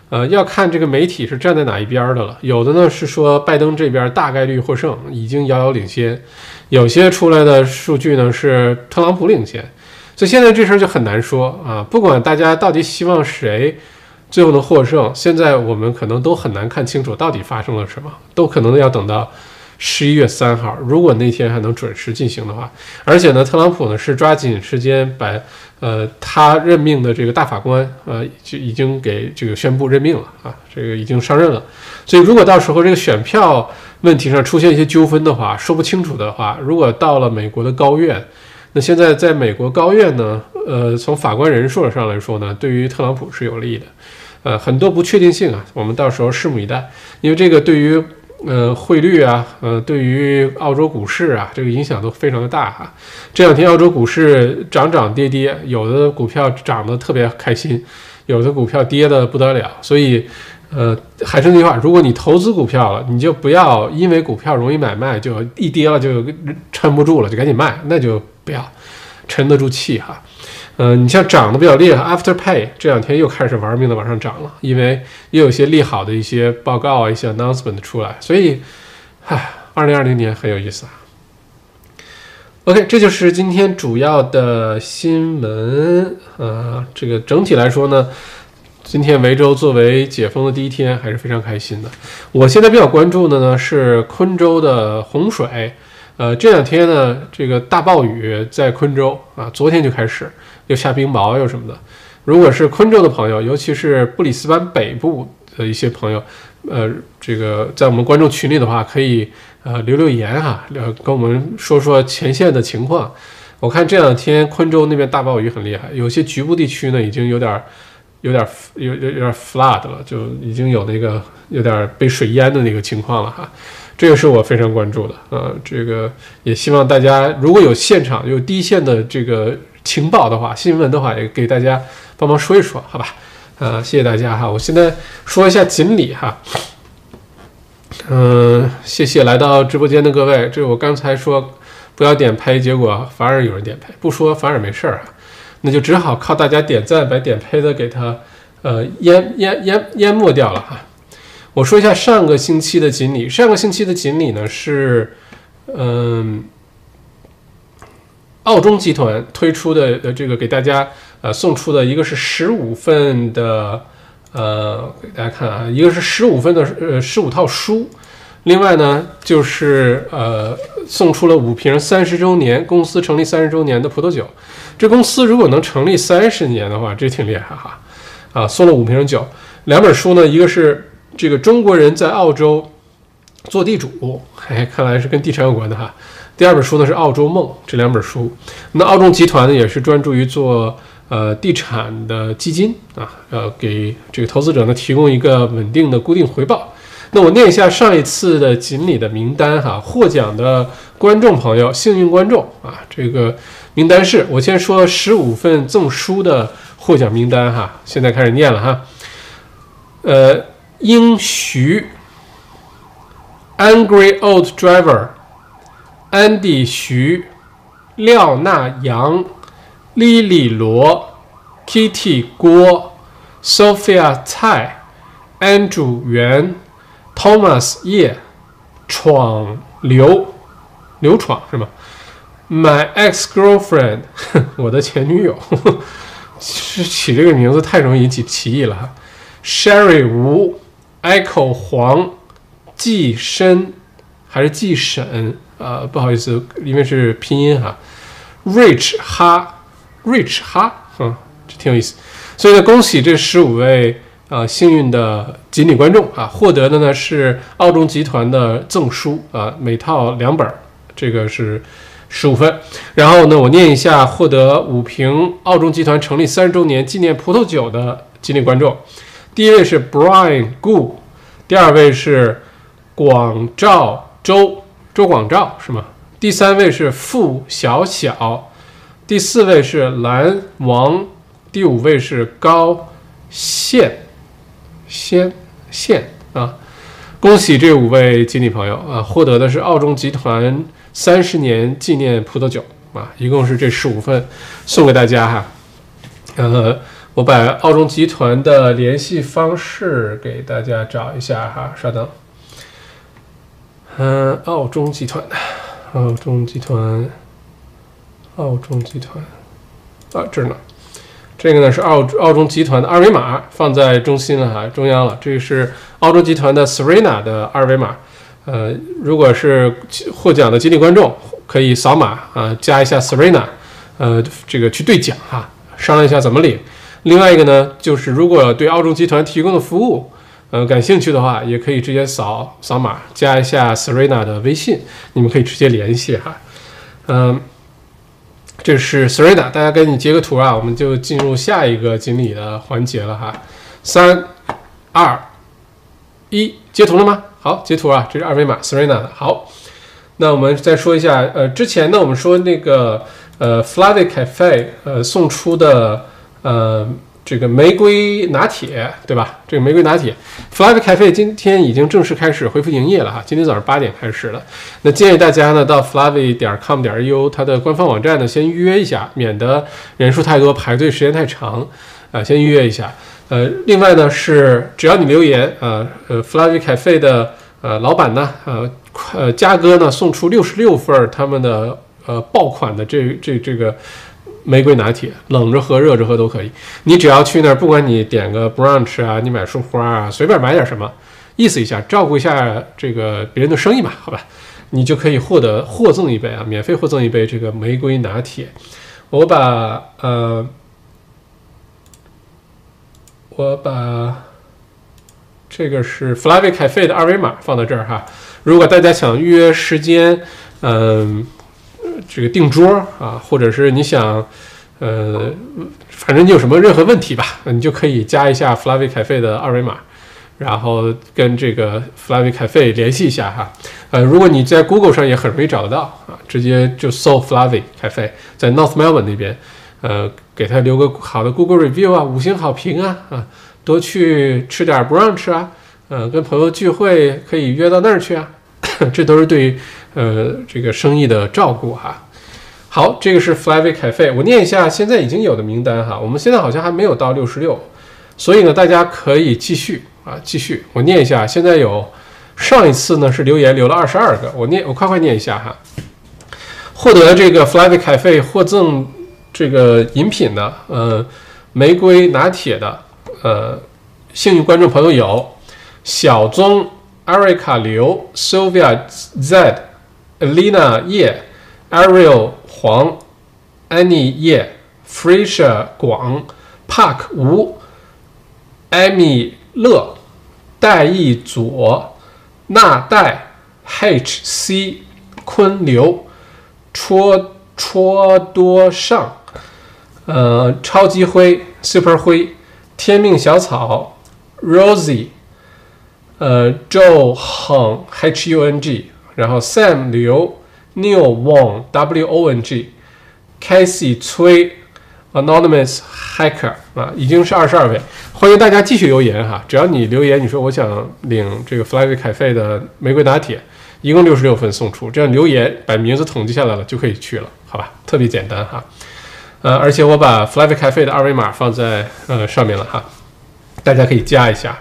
呃，要看这个媒体是站在哪一边的了。有的呢是说拜登这边大概率获胜，已经遥遥领先；有些出来的数据呢是特朗普领先。所以现在这事儿就很难说啊。不管大家到底希望谁最后能获胜，现在我们可能都很难看清楚到底发生了什么，都可能要等到。十一月三号，如果那天还能准时进行的话，而且呢，特朗普呢是抓紧时间把呃他任命的这个大法官呃就已经给这个宣布任命了啊，这个已经上任了。所以如果到时候这个选票问题上出现一些纠纷的话，说不清楚的话，如果到了美国的高院，那现在在美国高院呢，呃，从法官人数上来说呢，对于特朗普是有利的。呃，很多不确定性啊，我们到时候拭目以待，因为这个对于。呃，汇率啊，呃，对于澳洲股市啊，这个影响都非常的大哈。这两天澳洲股市涨涨跌跌，有的股票涨得特别开心，有的股票跌得不得了。所以，呃，还是那句话，如果你投资股票了，你就不要因为股票容易买卖，就一跌了就撑不住了，就赶紧卖，那就不要沉得住气哈。嗯，你像涨得比较厉害，Afterpay 这两天又开始玩命的往上涨了，因为又有些利好的一些报告啊、一些 announcement 出来，所以，唉，二零二零年很有意思啊。OK，这就是今天主要的新闻。呃，这个整体来说呢，今天维州作为解封的第一天，还是非常开心的。我现在比较关注的呢是昆州的洪水。呃，这两天呢，这个大暴雨在昆州啊，昨天就开始。又下冰雹又什么的，如果是昆州的朋友，尤其是布里斯班北部的一些朋友，呃，这个在我们观众群里的话，可以呃留留言哈，呃跟我们说说前线的情况。我看这两天昆州那边大暴雨很厉害，有些局部地区呢已经有点有点有有有点 flood 了，就已经有那个有点被水淹的那个情况了哈。这个是我非常关注的呃，这个也希望大家如果有现场有第一线的这个。情报的话，新闻的话，也给大家帮忙说一说，好吧？呃，谢谢大家哈。我现在说一下锦鲤哈。嗯，谢谢来到直播间的各位。这我刚才说不要点拍，结果反而有人点拍；不说反而没事儿啊。那就只好靠大家点赞，把点拍的给他呃淹淹淹淹没掉了哈。我说一下上个星期的锦鲤。上个星期的锦鲤呢是嗯。澳中集团推出的呃这个给大家呃送出的一个是十五份的呃给大家看啊，一个是十五份的呃十五套书，另外呢就是呃送出了五瓶三十周年公司成立三十周年的葡萄酒。这公司如果能成立三十年的话，这挺厉害哈啊！送了五瓶酒，两本书呢，一个是这个中国人在澳洲做地主，哎，看来是跟地产有关的哈。第二本书呢是《澳洲梦》，这两本书。那澳中集团呢也是专注于做呃地产的基金啊，呃给这个投资者呢提供一个稳定的固定回报。那我念一下上一次的锦鲤的名单哈，获奖的观众朋友，幸运观众啊，这个名单是我先说十五份赠书的获奖名单哈，现在开始念了哈。呃，英徐，Angry Old Driver。安迪徐、廖娜杨、莉莉罗、Kitty 郭、Sophia 蔡、Andrew 袁、Thomas 叶、闯刘刘闯是吗？My ex-girlfriend，我的前女友，是起这个名字太容易引起歧义了。Sherry 吴、Echo 黄、季申还是季沈？呃，不好意思，因为是拼音哈，Rich 哈，Rich 哈，嗯，这挺有意思。所以呢，恭喜这十五位啊幸运的锦鲤观众啊，获得的呢是澳中集团的赠书啊，每套两本，这个是十五分。然后呢，我念一下获得五瓶澳中集团成立三十周年纪念葡萄酒的锦鲤观众。第一位是 Brian Gu，第二位是广兆周。周广照是吗？第三位是付小小，第四位是蓝王，第五位是高宪先宪啊！恭喜这五位锦鲤朋友啊，获得的是澳中集团三十年纪念葡萄酒啊，一共是这十五份送给大家哈。呃，我把澳中集团的联系方式给大家找一下哈，稍等。嗯，澳中集团的，澳中集团，澳中集团，啊，这儿呢。这个呢是澳澳中集团的二维码，放在中心了哈，中央了。这个是澳中集团的 Serena 的二维码。呃，如果是获奖的激励观众，可以扫码啊，加一下 Serena，呃，这个去兑奖哈，商量一下怎么领。另外一个呢，就是如果对澳中集团提供的服务，呃，感兴趣的话，也可以直接扫扫码，加一下 Serena 的微信，你们可以直接联系哈。嗯，这是 Serena，大家赶紧截个图啊，我们就进入下一个锦鲤的环节了哈。三、二、一，截图了吗？好，截图啊，这是二维码，Serena 的。好，那我们再说一下，呃，之前呢，我们说那个呃，Flavy Cafe 呃送出的呃这个玫瑰拿铁，对吧？这个玫瑰拿铁，Flavy Cafe 今天已经正式开始恢复营业了哈，今天早上八点开始了。那建议大家呢，到 Flavy 点 com 点 u 它的官方网站呢，先预约一下，免得人数太多，排队时间太长啊，先预约一下。呃，另外呢是，只要你留言，呃呃，Flavy Cafe 的呃老板呢，呃呃嘉哥呢送出六十六份他们的呃爆款的这这这个玫瑰拿铁，冷着喝、热着喝都可以。你只要去那儿，不管你点个 brunch 啊，你买束花啊，随便买点什么，意思一下，照顾一下这个别人的生意嘛，好吧，你就可以获得获赠一杯啊，免费获赠一杯这个玫瑰拿铁。我把呃。我把这个是 Flavi Cafe 的二维码放到这儿哈。如果大家想预约时间，嗯，这个订桌啊，或者是你想，呃，反正你有什么任何问题吧，你就可以加一下 Flavi Cafe 的二维码，然后跟这个 Flavi Cafe 联系一下哈。呃，如果你在 Google 上也很容易找得到啊，直接就搜 Flavi Cafe 在 North Melbourne 那边。呃，给他留个好的 Google review 啊，五星好评啊，啊，多去吃点 brunch 啊，呃，跟朋友聚会可以约到那儿去啊，这都是对呃这个生意的照顾哈。好，这个是 Flavy Cafe，我念一下现在已经有的名单哈，我们现在好像还没有到六十六，所以呢，大家可以继续啊，继续，我念一下，现在有上一次呢是留言留了二十二个，我念我快快念一下哈，获得这个 Flavy Cafe 获赠。这个饮品的，呃，玫瑰拿铁的，呃，幸运观众朋友有小宗、艾瑞卡刘、Sylvia Z、Alina 叶、Ariel 黄、Annie 叶、Freesia 广、Park 吴、Amy 乐、戴义左、纳代、HC 坤刘、戳戳多上。呃，超级灰，Super 灰，天命小草，Rosie，呃，Joe 亨，H U N G，然后 Sam 刘，Neil Wong，W O N G，Casey 崔，Anonymous Hacker 啊，已经是二十二位，欢迎大家继续留言哈，只要你留言，你说我想领这个 Flavy Cafe 的玫瑰拿铁，一共六十六份送出，这样留言把名字统计下来了就可以去了，好吧，特别简单哈。呃，而且我把 Flavy Cafe 的二维码放在呃上面了哈，大家可以加一下。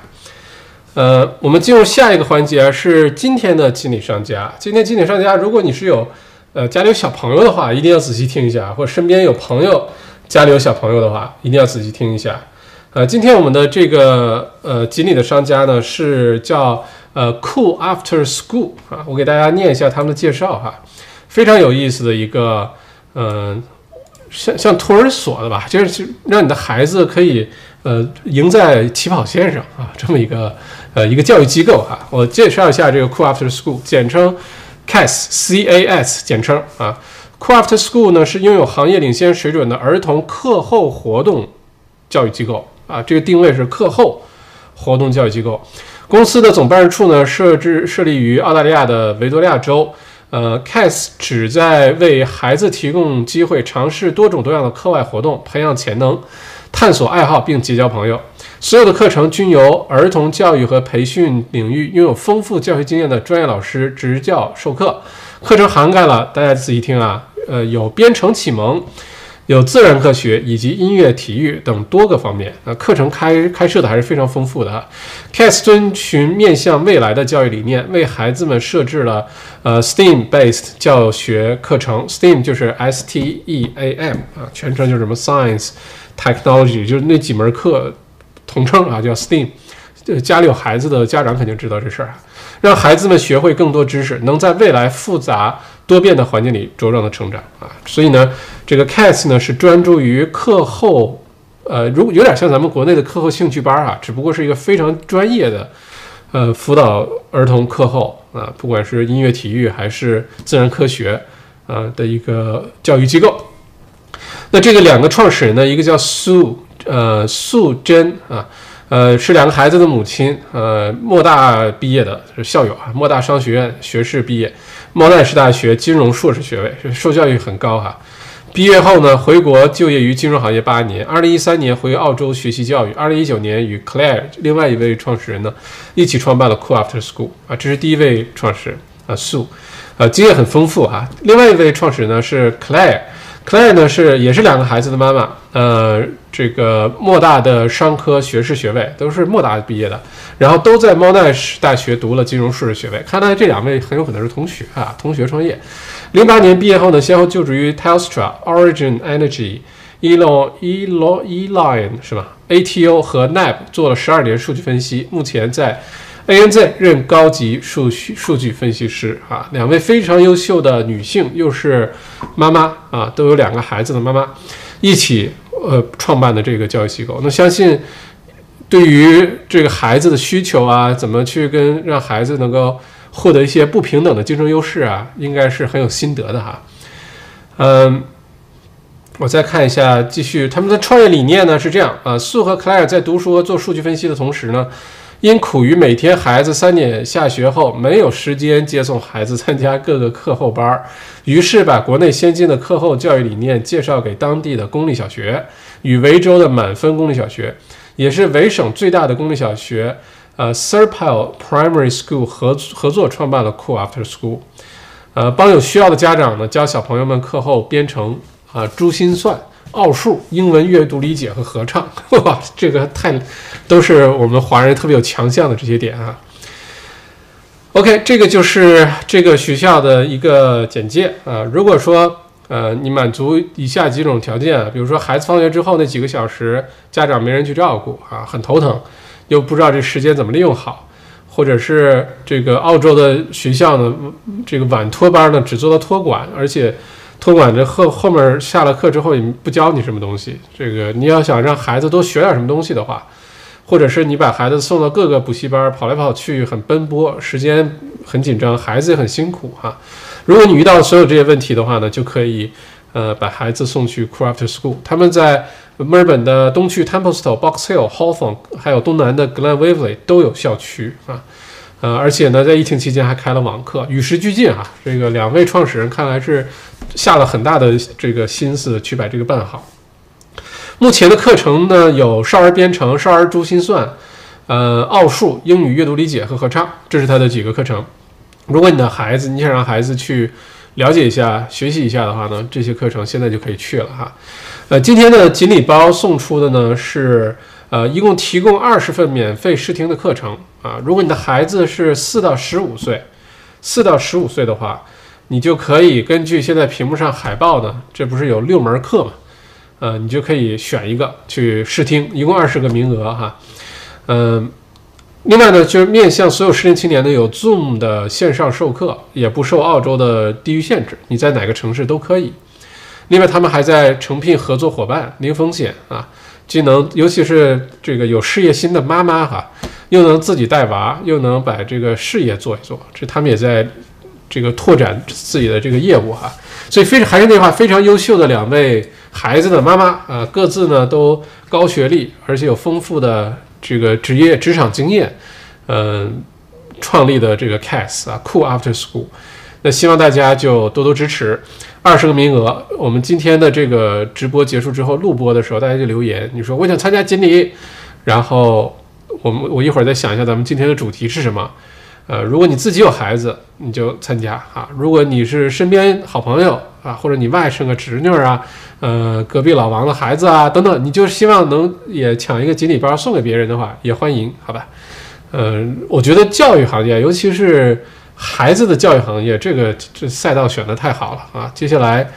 呃，我们进入下一个环节是今天的锦鲤商家。今天锦鲤商家，如果你是有呃家里有小朋友的话，一定要仔细听一下；或者身边有朋友家里有小朋友的话，一定要仔细听一下。呃，今天我们的这个呃锦鲤的商家呢是叫呃 Cool After School 啊，我给大家念一下他们的介绍哈，非常有意思的一个嗯。像像托儿所的吧，就是让你的孩子可以呃赢在起跑线上啊，这么一个呃一个教育机构哈。我介绍一下这个 Cool After School，简称 CAS，C A S 简称啊。Cool After School 呢是拥有行业领先水准的儿童课后活动教育机构啊，这个定位是课后活动教育机构。公司的总办事处呢设置设立于澳大利亚的维多利亚州。呃，CAS 旨在为孩子提供机会，尝试多种多样的课外活动，培养潜能，探索爱好，并结交朋友。所有的课程均由儿童教育和培训领域拥有丰富教学经验的专业老师执教授课。课程涵盖了大家仔细听啊，呃，有编程启蒙。有自然科学以及音乐、体育等多个方面啊，课程开开设的还是非常丰富的哈。CAS 遵循面向未来的教育理念，为孩子们设置了呃 STEAM-based 教学课程，STEAM 就是 S T E A M 啊，全称就是什么 Science、Technology，就是那几门课统称啊，叫 STEAM。家里有孩子的家长肯定知道这事儿啊，让孩子们学会更多知识，能在未来复杂。多变的环境里茁壮的成长啊，所以呢，这个 CATS 呢是专注于课后，呃，如有点像咱们国内的课后兴趣班啊，只不过是一个非常专业的，呃，辅导儿童课后啊，不管是音乐、体育还是自然科学啊的一个教育机构。那这个两个创始人呢，一个叫苏，呃，素贞啊。呃，是两个孩子的母亲，呃，莫大毕业的是校友啊，莫大商学院学士毕业，莫奈什大学金融硕士学位，受教育很高哈。毕业后呢，回国就业于金融行业八年，二零一三年回澳洲学习教育，二零一九年与 Claire 另外一位创始人呢一起创办了 Cool After School 啊，这是第一位创始人啊，Sue，呃，经验很丰富哈。另外一位创始人呢是 Claire。Claire 呢是也是两个孩子的妈妈，呃，这个莫大的商科学士学位都是莫大毕业的，然后都在 Monash 大学读了金融硕士学位。看来这两位很有可能是同学啊，同学创业。零八年毕业后呢，先后就职于 Telstra、Origin Energy、Elon、Elon、Elon 是吧？ATO 和 NAB 做了十二年数据分析，目前在。ANZ 任高级数据数据分析师啊，两位非常优秀的女性，又是妈妈啊，都有两个孩子的妈妈，一起呃创办的这个教育机构。那相信对于这个孩子的需求啊，怎么去跟让孩子能够获得一些不平等的竞争优势啊，应该是很有心得的哈。嗯，我再看一下，继续他们的创业理念呢是这样啊，素和克莱尔在读书和做数据分析的同时呢。因苦于每天孩子三点下学后没有时间接送孩子参加各个课后班儿，于是把国内先进的课后教育理念介绍给当地的公立小学，与维州的满分公立小学，也是维省最大的公立小学，呃，Serpile Primary School 合合作创办了 Cool After School，呃，帮有需要的家长呢教小朋友们课后编程啊，珠心算。奥数、英文阅读理解和合唱，哇，这个太都是我们华人特别有强项的这些点啊。OK，这个就是这个学校的一个简介啊。如果说呃你满足以下几种条件，比如说孩子放学之后那几个小时家长没人去照顾啊，很头疼，又不知道这时间怎么利用好，或者是这个澳洲的学校呢，这个晚托班呢只做到托管，而且。托管这后后面下了课之后也不教你什么东西，这个你要想让孩子多学点什么东西的话，或者是你把孩子送到各个补习班跑来跑去很奔波，时间很紧张，孩子也很辛苦哈。如果你遇到所有这些问题的话呢，就可以呃把孩子送去 Craft School，他们在墨尔本的东区 Templestowe、Box Hill、Hawthorn，还有东南的 Glen Waverley 都有校区啊。呃，而且呢，在疫情期间还开了网课，与时俱进哈。这个两位创始人看来是下了很大的这个心思去把这个办好。目前的课程呢，有少儿编程、少儿珠心算、呃奥数、英语阅读理解和合唱，这是他的几个课程。如果你的孩子，你想让孩子去了解一下、学习一下的话呢，这些课程现在就可以去了哈。呃，今天的锦鲤包送出的呢是。呃，一共提供二十份免费试听的课程啊。如果你的孩子是四到十五岁，四到十五岁的话，你就可以根据现在屏幕上海报呢，这不是有六门课嘛？呃，你就可以选一个去试听，一共二十个名额哈。嗯，另外呢，就是面向所有适龄青年呢，有 Zoom 的线上授课，也不受澳洲的地域限制，你在哪个城市都可以。另外，他们还在诚聘合作伙伴，零风险啊。既能，尤其是这个有事业心的妈妈哈，又能自己带娃，又能把这个事业做一做，这他们也在这个拓展自己的这个业务哈。所以，非还是那句话，非常优秀的两位孩子的妈妈啊，各自呢都高学历，而且有丰富的这个职业职场经验，嗯，创立的这个 CAS 啊，Cool After School。那希望大家就多多支持。二十个名额，我们今天的这个直播结束之后录播的时候，大家就留言，你说我想参加锦鲤，然后我们我一会儿再想一下咱们今天的主题是什么。呃，如果你自己有孩子，你就参加啊；如果你是身边好朋友啊，或者你外甥个侄女啊，呃，隔壁老王的孩子啊等等，你就希望能也抢一个锦鲤包送给别人的话，也欢迎，好吧？呃，我觉得教育行业，尤其是孩子的教育行业，这个这赛道选的太好了啊！接下来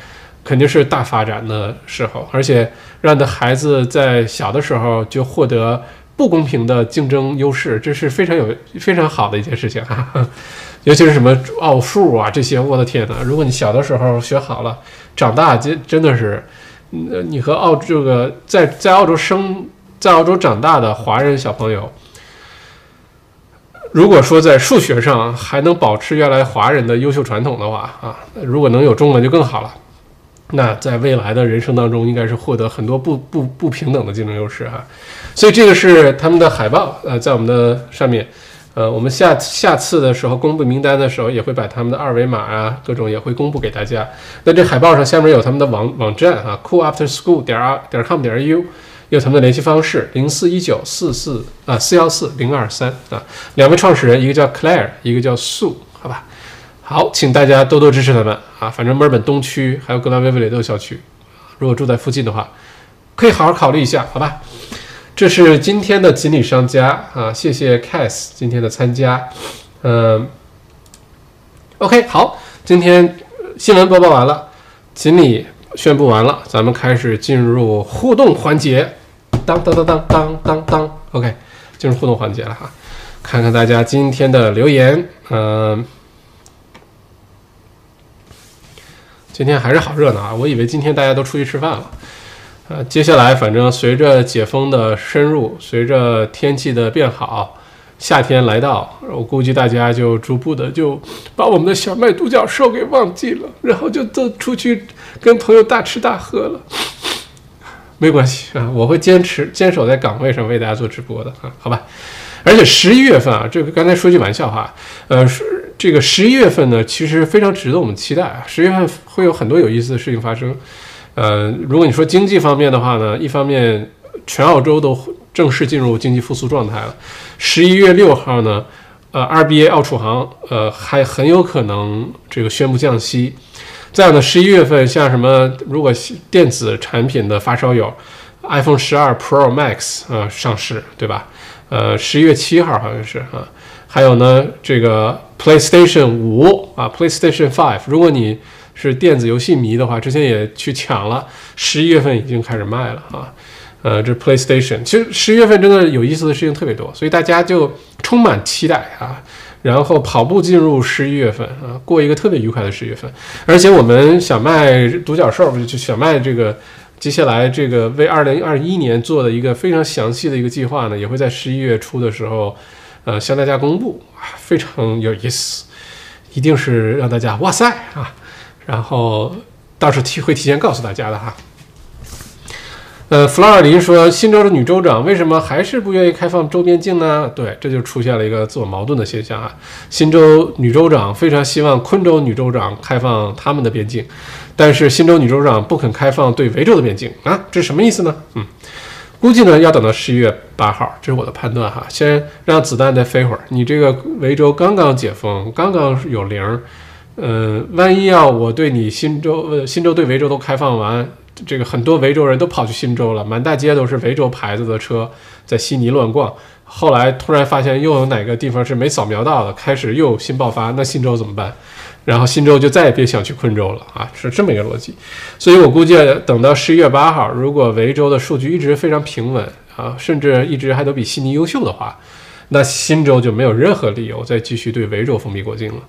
肯定是大发展的时候，而且让的孩子在小的时候就获得。不公平的竞争优势，这是非常有非常好的一件事情哈，尤其是什么奥数啊这些，我的天呐！如果你小的时候学好了，长大真真的是，你和澳这个在在澳洲生在澳洲长大的华人小朋友，如果说在数学上还能保持原来华人的优秀传统的话啊，如果能有中文就更好了。那在未来的人生当中，应该是获得很多不不不平等的竞争优势哈，所以这个是他们的海报，呃，在我们的上面，呃，我们下下次的时候公布名单的时候，也会把他们的二维码啊，各种也会公布给大家。那这海报上下面有他们的网网站啊，coolafterschool 点 r 点 com 点 u，有他们的联系方式，零四一九四四啊四幺四零二三啊，两位创始人，一个叫 Claire，一个叫 Sue，好吧。好，请大家多多支持他们啊！反正墨尔本东区还有格兰威维里都有校区，如果住在附近的话，可以好好考虑一下，好吧？这是今天的锦鲤商家啊，谢谢 Cass 今天的参加，嗯，OK，好，今天新闻播报完了，锦鲤宣布完了，咱们开始进入互动环节，当当当当当当当，OK，进入互动环节了哈，看看大家今天的留言，嗯。今天还是好热闹啊！我以为今天大家都出去吃饭了，呃，接下来反正随着解封的深入，随着天气的变好，夏天来到，我估计大家就逐步的就把我们的小麦独角兽给忘记了，然后就都出去跟朋友大吃大喝了。没关系啊，我会坚持坚守在岗位上为大家做直播的啊，好吧？而且十一月份啊，这个刚才说句玩笑话，呃是。这个十一月份呢，其实非常值得我们期待啊！十月份会有很多有意思的事情发生。呃，如果你说经济方面的话呢，一方面全澳洲都正式进入经济复苏状态了。十一月六号呢，呃，RBA 澳储行呃还很有可能这个宣布降息。再有呢，十一月份像什么，如果电子产品的发烧友，iPhone 十二 Pro Max 啊上市，对吧？呃，十一月七号好像是啊。还有呢，这个 PlayStation 五啊，PlayStation Five，如果你是电子游戏迷的话，之前也去抢了，十一月份已经开始卖了啊。呃，这 PlayStation，其实十一月份真的有意思的事情特别多，所以大家就充满期待啊。然后跑步进入十一月份啊，过一个特别愉快的十一月份。而且我们小麦独角兽就小麦这个接下来这个为二零二一年做的一个非常详细的一个计划呢，也会在十一月初的时候。呃，向大家公布啊，非常有意思，一定是让大家哇塞啊！然后到时候提会提前告诉大家的哈。呃，弗拉尔林说，新州的女州长为什么还是不愿意开放周边境呢？对，这就出现了一个自我矛盾的现象啊。新州女州长非常希望昆州女州长开放他们的边境，但是新州女州长不肯开放对维州的边境啊，这是什么意思呢？嗯。估计呢要等到十一月八号，这是我的判断哈。先让子弹再飞会儿。你这个维州刚刚解封，刚刚有零，嗯，万一要我对你新州呃新州对维州都开放完，这个很多维州人都跑去新州了，满大街都是维州牌子的车在悉尼乱逛。后来突然发现又有哪个地方是没扫描到的，开始又新爆发，那新州怎么办？然后新州就再也别想去昆州了啊，是这么一个逻辑。所以我估计等到十一月八号，如果维州的数据一直非常平稳啊，甚至一直还都比悉尼优秀的话，那新州就没有任何理由再继续对维州封闭国境了，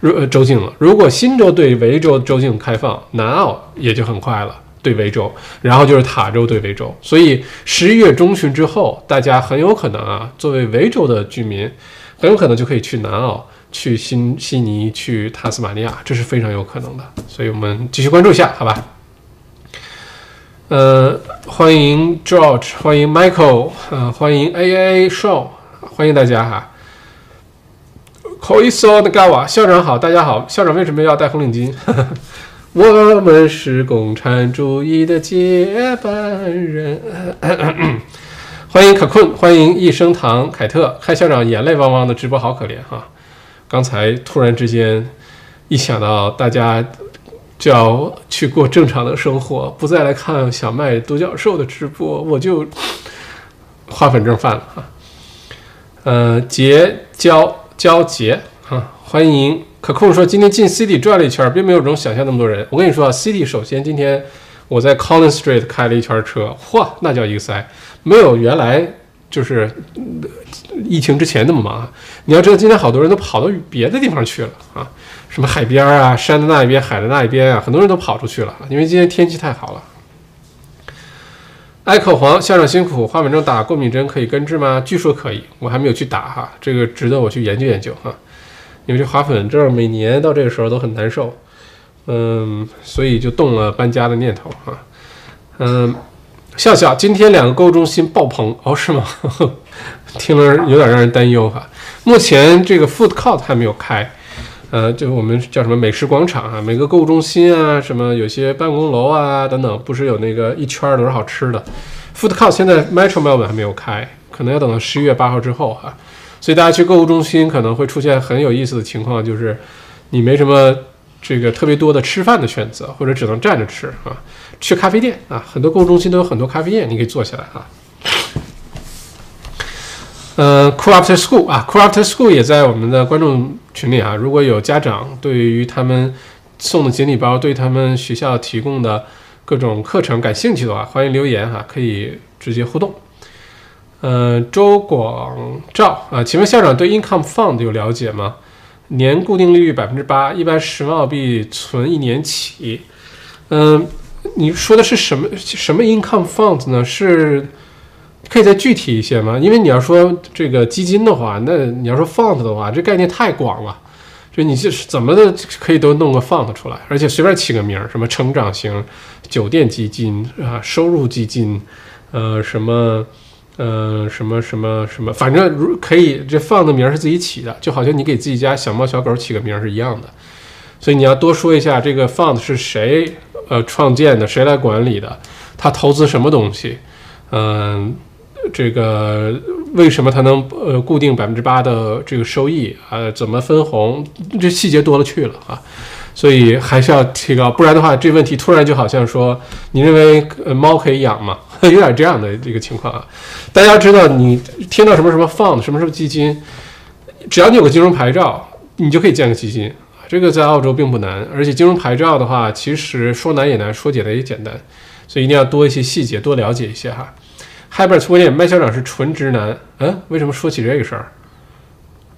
如呃州境了。如果新州对维州州境开放，南澳也就很快了对维州，然后就是塔州对维州。所以十一月中旬之后，大家很有可能啊，作为维州的居民，很有可能就可以去南澳。去新悉尼，去塔斯马尼亚，这是非常有可能的，所以我们继续关注一下，好吧？呃，欢迎 George，欢迎 Michael，呃，欢迎 AA Show，欢迎大家哈。k o i s o n a a 校长好，大家好，校长为什么要戴红领巾？我们是共产主义的接班人。欢迎可困，欢迎一生堂凯特，开校长眼泪汪汪的直播好可怜哈。刚才突然之间一想到大家就要去过正常的生活，不再来看小麦独角兽的直播，我就花粉症犯了哈。呃，结交交结哈，欢迎可控说今天进 City 转了一圈，并没有这种想象那么多人。我跟你说啊，City 首先今天我在 Collins Street 开了一圈车，嚯，那叫一个塞。没有原来就是疫情之前那么忙。你要知道，今天好多人都跑到别的地方去了啊，什么海边啊、山的那一边、海的那一边啊，很多人都跑出去了，因为今天天气太好了。艾口黄校长辛苦，花粉症打过敏针可以根治吗？据说可以，我还没有去打哈，这个值得我去研究研究哈。因为这花粉症每年到这个时候都很难受，嗯，所以就动了搬家的念头哈，嗯。笑笑，今天两个购物中心爆棚哦，是吗？听了有点让人担忧哈。目前这个 Food Court 还没有开，呃，就我们叫什么美食广场啊，每个购物中心啊，什么有些办公楼啊等等，不是有那个一圈都是好吃的。Food Court 现在 Metro Melbourne 还没有开，可能要等到十一月八号之后哈。所以大家去购物中心可能会出现很有意思的情况，就是你没什么这个特别多的吃饭的选择，或者只能站着吃啊。去咖啡店啊，很多购物中心都有很多咖啡店，你可以坐下来啊。嗯，Cool After School 啊，Cool After School 也在我们的观众群里啊。如果有家长对于他们送的锦鲤包，对他们学校提供的各种课程感兴趣的话，欢迎留言哈，可以直接互动。嗯，周广照啊，请问校长对 Income Fund 有了解吗？年固定利率百分之八，一般十万澳币存一年起。嗯。你说的是什么什么 income fund 呢？是可以再具体一些吗？因为你要说这个基金的话，那你要说 fund 的话，这概念太广了。就你是怎么的可以都弄个 fund 出来，而且随便起个名儿，什么成长型酒店基金啊，收入基金，呃，什么，呃，什么什么什么，反正如可以这 fund 名是自己起的，就好像你给自己家小猫小狗起个名是一样的。所以你要多说一下这个 fund 是谁。呃，创建的谁来管理的？他投资什么东西？嗯，这个为什么他能呃固定百分之八的这个收益啊？怎么分红？这细节多了去了啊！所以还是要提高，不然的话，这问题突然就好像说，你认为猫可以养吗？有点这样的这个情况啊！大家知道，你听到什么什么 fund，什么什么基金，只要你有个金融牌照，你就可以建个基金。这个在澳洲并不难，而且金融牌照的话，其实说难也难，说简单也简单，所以一定要多一些细节，多了解一些哈。Hybrid 关键麦校长是纯直男，嗯，为什么说起这个事儿？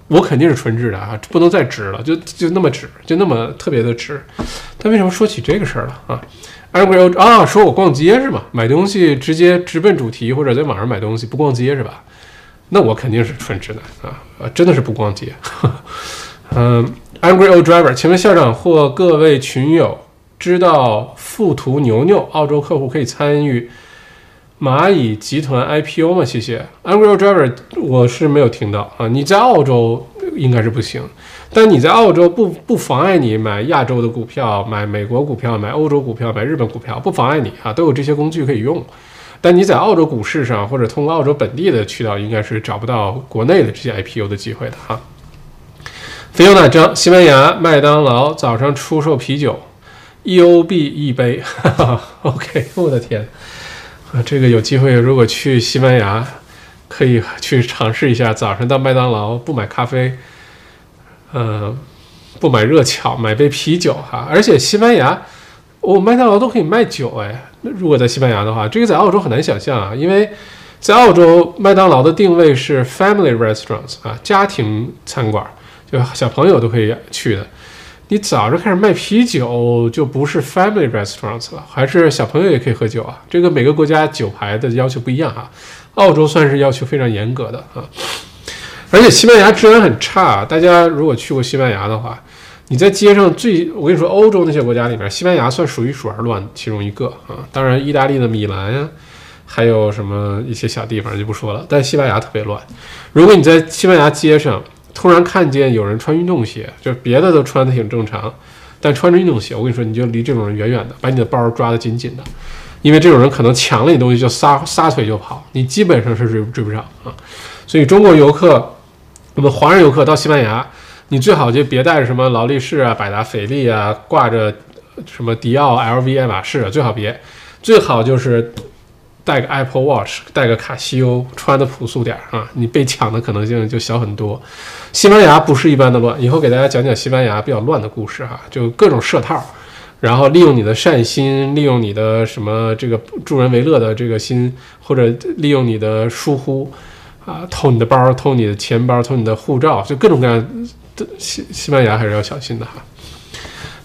我肯定是纯直的啊，不能再直了，就就那么直，就那么特别的直。他为什么说起这个事儿了啊 a n g r y 啊，说我逛街是吗？买东西直接直奔主题，或者在网上买东西不逛街是吧？那我肯定是纯直男啊啊，真的是不逛街，嗯。Angry old driver，请问校长或各位群友知道富途牛牛澳洲客户可以参与蚂蚁集团 IPO 吗？谢谢。Angry old driver，我是没有听到啊。你在澳洲应该是不行，但你在澳洲不不妨碍你买亚洲的股票、买美国股票、买欧洲股票、买日本股票，不妨碍你啊，都有这些工具可以用。但你在澳洲股市上或者通过澳洲本地的渠道，应该是找不到国内的这些 IPO 的机会的哈。菲欧娜张，西班牙麦当劳早上出售啤酒，一欧币一杯哈哈。OK，我的天，啊，这个有机会如果去西班牙，可以去尝试一下，早上到麦当劳不买咖啡，嗯，不买热巧，买杯啤酒哈。而且西班牙，哦，麦当劳都可以卖酒哎。那如果在西班牙的话，这个在澳洲很难想象啊，因为在澳洲麦当劳的定位是 family restaurants 啊，家庭餐馆。就小朋友都可以去的，你早上开始卖啤酒就不是 family restaurants 了，还是小朋友也可以喝酒啊？这个每个国家酒牌的要求不一样哈，澳洲算是要求非常严格的啊，而且西班牙治安很差。大家如果去过西班牙的话，你在街上最，我跟你说，欧洲那些国家里面，西班牙算数一数二乱其中一个啊。当然，意大利的米兰呀，还有什么一些小地方就不说了，但西班牙特别乱。如果你在西班牙街上，突然看见有人穿运动鞋，就是别的都穿的挺正常，但穿着运动鞋，我跟你说，你就离这种人远远的，把你的包抓得紧紧的，因为这种人可能抢了你东西就撒撒腿就跑，你基本上是追追不上啊。所以中国游客，那么华人游客到西班牙，你最好就别带着什么劳力士啊、百达翡丽啊，挂着什么迪奥、LV、爱马仕啊，最好别，最好就是带个 Apple Watch，带个卡西欧，穿的朴素点儿啊，你被抢的可能性就小很多。西班牙不是一般的乱，以后给大家讲讲西班牙比较乱的故事哈，就各种设套。然后利用你的善心，利用你的什么这个助人为乐的这个心，或者利用你的疏忽，啊，偷你的包，偷你的钱包，偷你的护照，就各种各样的西西班牙还是要小心的哈。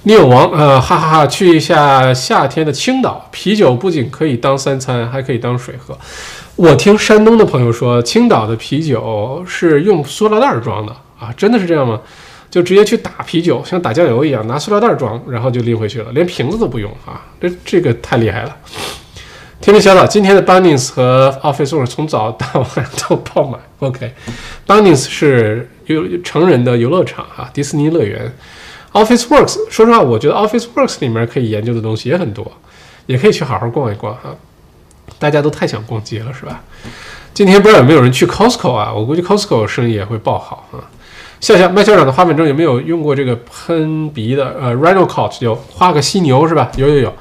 聂永王，呃，哈哈哈，去一下夏天的青岛，啤酒不仅可以当三餐，还可以当水喝。我听山东的朋友说，青岛的啤酒是用塑料袋装的啊，真的是这样吗？就直接去打啤酒，像打酱油一样，拿塑料袋装，然后就拎回去了，连瓶子都不用啊！这这个太厉害了。天明小岛，今天的 Bunnings 和 Office Works 从早到晚都爆满。OK，Bunnings 是游成人的游乐场啊，迪士尼乐园。Office Works，说实话，我觉得 Office Works 里面可以研究的东西也很多，也可以去好好逛一逛哈。大家都太想逛街了，是吧？今天不知道有没有人去 Costco 啊？我估计 Costco 生意也会爆好啊。笑笑，麦校长的花粉症有没有用过这个喷鼻的？呃，Rhinocort 有，画个犀牛是吧？有有有，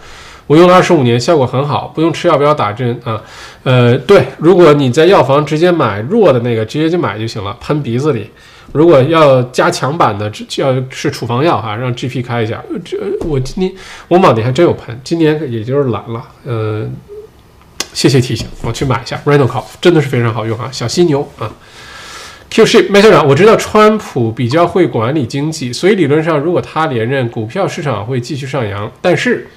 我用了二十五年，效果很好，不用吃药，不要打针啊。呃，对，如果你在药房直接买弱的那个，直接就买就行了，喷鼻子里。如果要加强版的，要是处方药哈，让 GP 开一下。这我今年我往年还真有喷，今年也就是懒了。呃，谢谢提醒，我去买一下 Rhinocort，真的是非常好用啊，小犀牛啊。Q ship 麦校长，我知道川普比较会管理经济，所以理论上如果他连任，股票市场会继续上扬。但是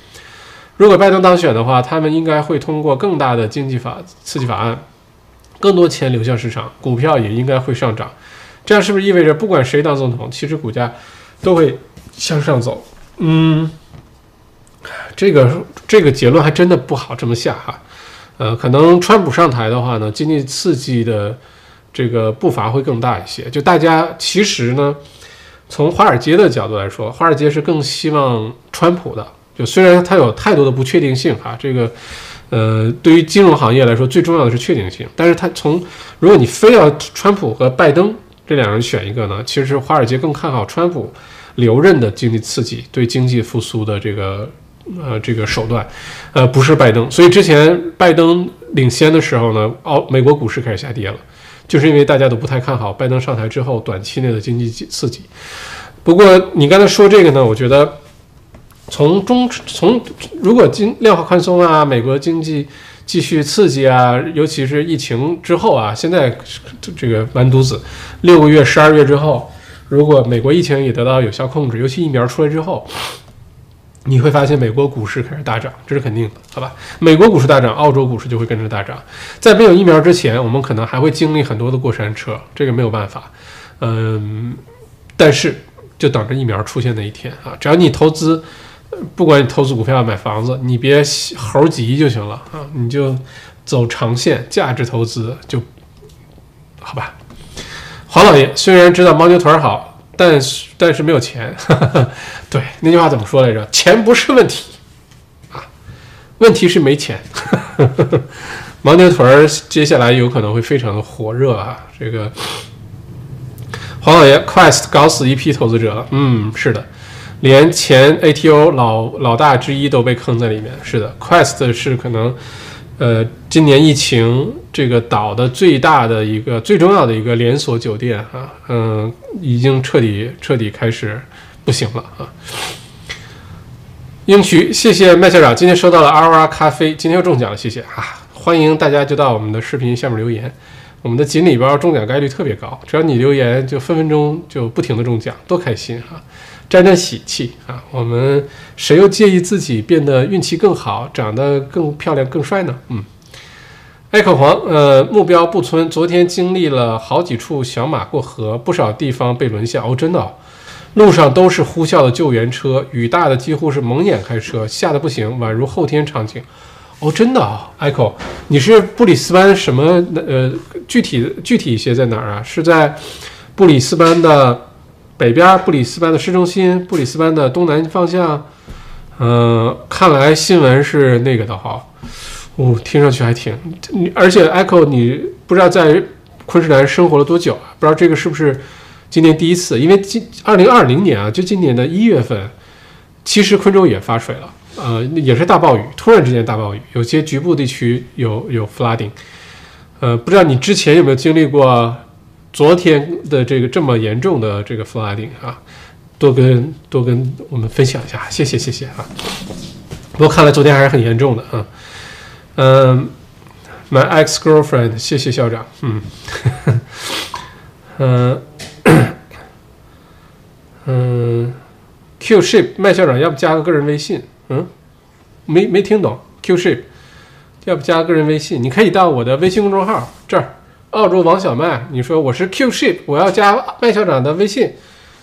如果拜登当选的话，他们应该会通过更大的经济法刺激法案，更多钱流向市场，股票也应该会上涨。这样是不是意味着不管谁当总统，其实股价都会向上走？嗯，这个这个结论还真的不好这么下哈。呃，可能川普上台的话呢，经济刺激的。这个步伐会更大一些。就大家其实呢，从华尔街的角度来说，华尔街是更希望川普的。就虽然它有太多的不确定性哈，这个呃，对于金融行业来说，最重要的是确定性。但是它从如果你非要川普和拜登这两人选一个呢，其实华尔街更看好川普留任的经济刺激对经济复苏的这个呃这个手段，呃不是拜登。所以之前拜登领先的时候呢，澳美国股市开始下跌了。就是因为大家都不太看好拜登上台之后短期内的经济刺激。不过你刚才说这个呢，我觉得从中从如果经量化宽松啊，美国经济继续刺激啊，尤其是疫情之后啊，现在这个完犊子，六个月、十二月之后，如果美国疫情也得到有效控制，尤其疫苗出来之后。你会发现美国股市开始大涨，这是肯定的，好吧？美国股市大涨，澳洲股市就会跟着大涨。在没有疫苗之前，我们可能还会经历很多的过山车，这个没有办法。嗯，但是就等着疫苗出现那一天啊！只要你投资，不管你投资股票、买房子，你别猴急就行了啊！你就走长线价值投资就好吧。黄老爷虽然知道牦牛腿好。但是但是没有钱，对那句话怎么说来着？钱不是问题啊，问题是没钱。牦牛屯儿接下来有可能会非常的火热啊！这个黄老爷，Quest 搞死一批投资者了，嗯，是的，连前 ATO 老老大之一都被坑在里面。是的，Quest 是可能。呃，今年疫情这个岛的最大的一个最重要的一个连锁酒店啊，嗯，已经彻底彻底开始不行了啊。英渠，谢谢麦校长，今天收到了 R R 咖啡，今天又中奖了，谢谢啊！欢迎大家就到我们的视频下面留言，我们的锦鲤包中奖概率特别高，只要你留言，就分分钟就不停的中奖，多开心哈！沾沾喜气啊！我们谁又介意自己变得运气更好，长得更漂亮、更帅呢？嗯，艾克黄，呃，目标不村，昨天经历了好几处小马过河，不少地方被沦陷。哦，真的，路上都是呼啸的救援车，雨大的几乎是蒙眼开车，吓得不行，宛如后天场景。哦，真的啊，艾克，你是布里斯班什么？呃，具体具体一些在哪儿啊？是在布里斯班的。北边布里斯班的市中心，布里斯班的东南方向，嗯，看来新闻是那个的哈，哦，听上去还挺，你而且 Echo 你不知道在昆士兰生活了多久啊？不知道这个是不是今年第一次？因为今二零二零年啊，就今年的一月份，其实昆州也发水了，呃，也是大暴雨，突然之间大暴雨，有些局部地区有有 flooding，呃，不知道你之前有没有经历过昨天的这个这么严重的这个 flooding 啊？多跟多跟我们分享一下，谢谢谢谢啊！不过看来昨天还是很严重的啊。嗯，My ex girlfriend，谢谢校长。嗯，嗯 嗯，Q ship 麦校长，要不加个个人微信？嗯，没没听懂，Q ship 要不加个人微信？你可以到我的微信公众号这儿，澳洲王小麦，你说我是 Q ship，我要加麦校长的微信。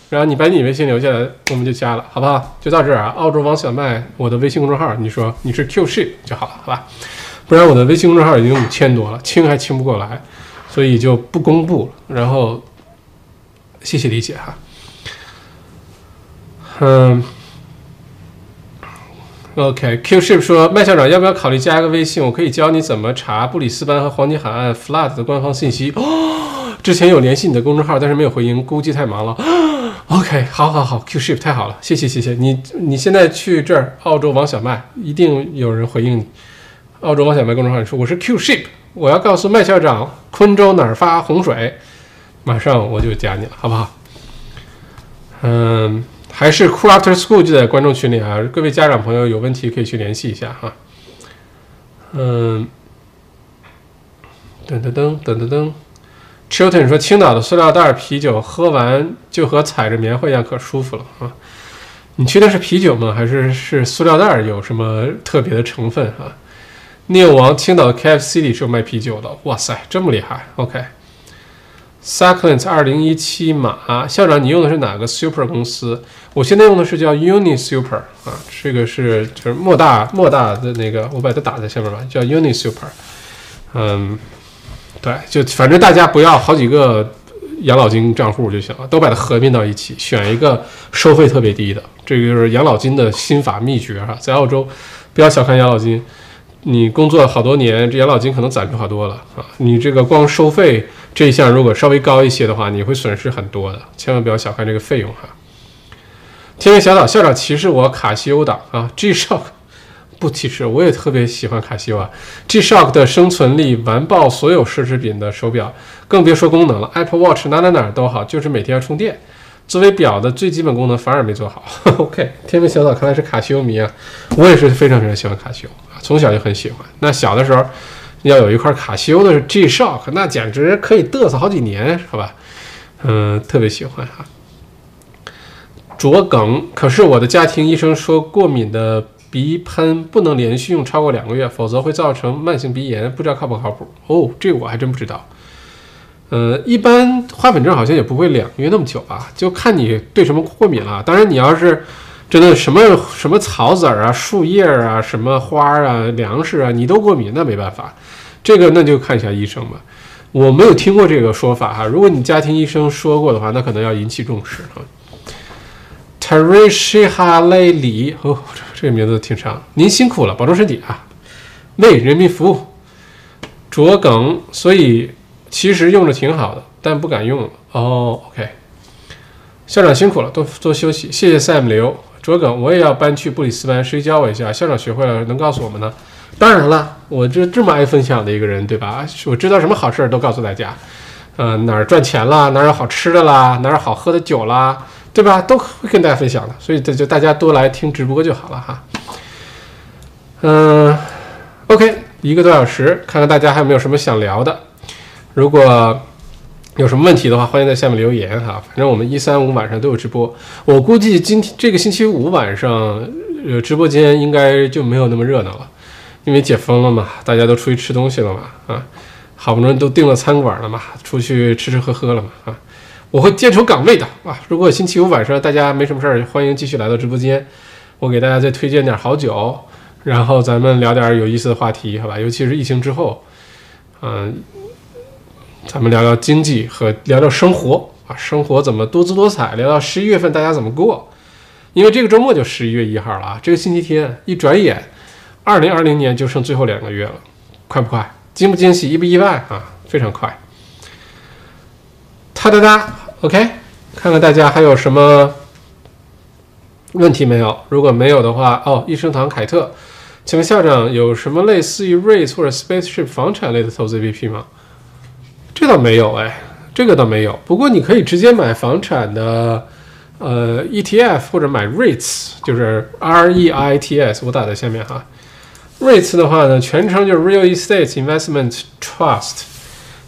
然后你把你微信留下来，我们就加了，好不好？就到这儿啊。澳洲王小麦，我的微信公众号，你说你是 Q ship 就好了，好吧？不然我的微信公众号已经五千多了，清还清不过来，所以就不公布了。然后谢谢理解哈。嗯，OK，Q ship 说麦校长要不要考虑加一个微信？我可以教你怎么查布里斯班和黄金海岸 flood 的官方信息。哦，之前有联系你的公众号，但是没有回应，估计太忙了。OK，好，好，好，Q ship 太好了，谢谢，谢谢你。你现在去这儿，澳洲王小麦，一定有人回应你。澳洲王小麦公众号说我是 Q ship，我要告诉麦校长，昆州哪儿发洪水，马上我就加你了，好不好？嗯，还是 Cool After School 就在观众群里啊，各位家长朋友有问题可以去联系一下哈。嗯，噔噔噔噔噔噔。Chilton 说：“青岛的塑料袋啤酒喝完就和踩着棉花一样，可舒服了啊！你去的是啤酒吗？还是是塑料袋有什么特别的成分啊？”聂王，青岛的 KFC 里是有卖啤酒的，哇塞，这么厉害！OK Succulent 二零一七码校长，你用的是哪个 Super 公司？我现在用的是叫 Uni Super 啊，这个是就是莫大莫大的那个，我把它打在下面吧，叫 Uni Super，嗯。对，就反正大家不要好几个养老金账户就行了，都把它合并到一起，选一个收费特别低的。这个就是养老金的心法秘诀哈，在澳洲不要小看养老金，你工作好多年，这养老金可能攒出好多了啊。你这个光收费这一项如果稍微高一些的话，你会损失很多的，千万不要小看这个费用哈。天元小岛校长歧视我卡西欧党啊，G Shock。不歧视，我也特别喜欢卡西欧啊。G-Shock 的生存力完爆所有奢侈品的手表，更别说功能了。Apple Watch 哪哪哪都好，就是每天要充电。作为表的最基本功能反而没做好。OK，天文小岛看来是卡西欧迷啊，我也是非常非常喜欢卡西欧，从小就很喜欢。那小的时候要有一块卡西欧的 G-Shock，那简直可以嘚瑟好几年，好吧？嗯，特别喜欢哈。卓梗，可是我的家庭医生说过敏的。鼻喷不能连续用超过两个月，否则会造成慢性鼻炎，不知道靠不靠谱？哦，这个我还真不知道。呃，一般花粉症好像也不会两个月那么久吧，就看你对什么过敏了。当然，你要是真的什么什么草籽儿啊、树叶啊、什么花啊、粮食啊，你都过敏，那没办法，这个那就看一下医生吧。我没有听过这个说法哈，如果你家庭医生说过的话，那可能要引起重视啊。t e r e s h 雷里，哦，这个名字挺长。您辛苦了，保重身体啊！为人民服务，卓梗，所以其实用着挺好的，但不敢用了。哦，OK，校长辛苦了，多多休息。谢谢 Sam 刘卓耿，我也要搬去布里斯班，谁教我一下？校长学会了能告诉我们呢？当然了，我这这么爱分享的一个人，对吧？我知道什么好事儿都告诉大家。嗯，哪儿赚钱了？哪儿有好吃的啦？哪儿有好喝的酒啦？对吧？都会跟大家分享的，所以这就大家多来听直播就好了哈。嗯，OK，一个多小时，看看大家还有没有什么想聊的。如果有什么问题的话，欢迎在下面留言哈。反正我们一三五晚上都有直播，我估计今天这个星期五晚上，呃，直播间应该就没有那么热闹了，因为解封了嘛，大家都出去吃东西了嘛，啊，好不容易都订了餐馆了嘛，出去吃吃喝喝了嘛，啊。我会坚守岗位的啊！如果星期五晚上大家没什么事儿，欢迎继续来到直播间，我给大家再推荐点好酒，然后咱们聊点有意思的话题，好吧？尤其是疫情之后，嗯，咱们聊聊经济和聊聊生活啊，生活怎么多姿多彩？聊聊十一月份大家怎么过？因为这个周末就十一月一号了啊，这个星期天一转眼，二零二零年就剩最后两个月了，快不快？惊不惊喜？意不意外啊？非常快。哒哒哒，OK，看看大家还有什么问题没有？如果没有的话，哦，益生堂凯特，请问校长有什么类似于 REITs 或者 Spaceship 房产类的投资 APP 吗？这倒没有哎，这个倒没有。不过你可以直接买房产的呃 ETF 或者买 REITs，就是 R E I T S，我打在下面哈。REITs 的话呢，全称就是 Real Estate Investment Trust，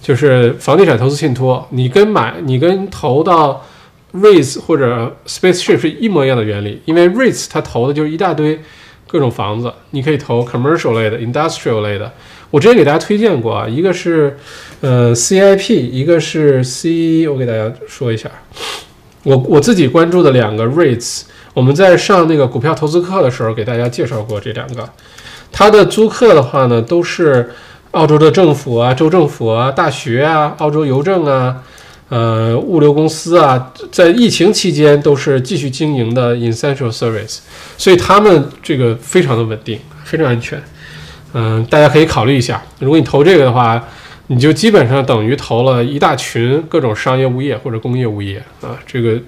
就是房地产投资信托。你跟买你跟投到 REITs 或者 Spaceship 是一模一样的原理，因为 REITs 它投的就是一大堆各种房子，你可以投 commercial 类的、industrial 类的。我之前给大家推荐过啊，一个是呃 CIP，一个是 C，我给大家说一下，我我自己关注的两个 REITs，我们在上那个股票投资课的时候给大家介绍过这两个。它的租客的话呢，都是澳洲的政府啊、州政府啊、大学啊、澳洲邮政啊、呃物流公司啊，在疫情期间都是继续经营的 essential service，所以他们这个非常的稳定，非常安全。嗯，大家可以考虑一下，如果你投这个的话，你就基本上等于投了一大群各种商业物业或者工业物业啊，这个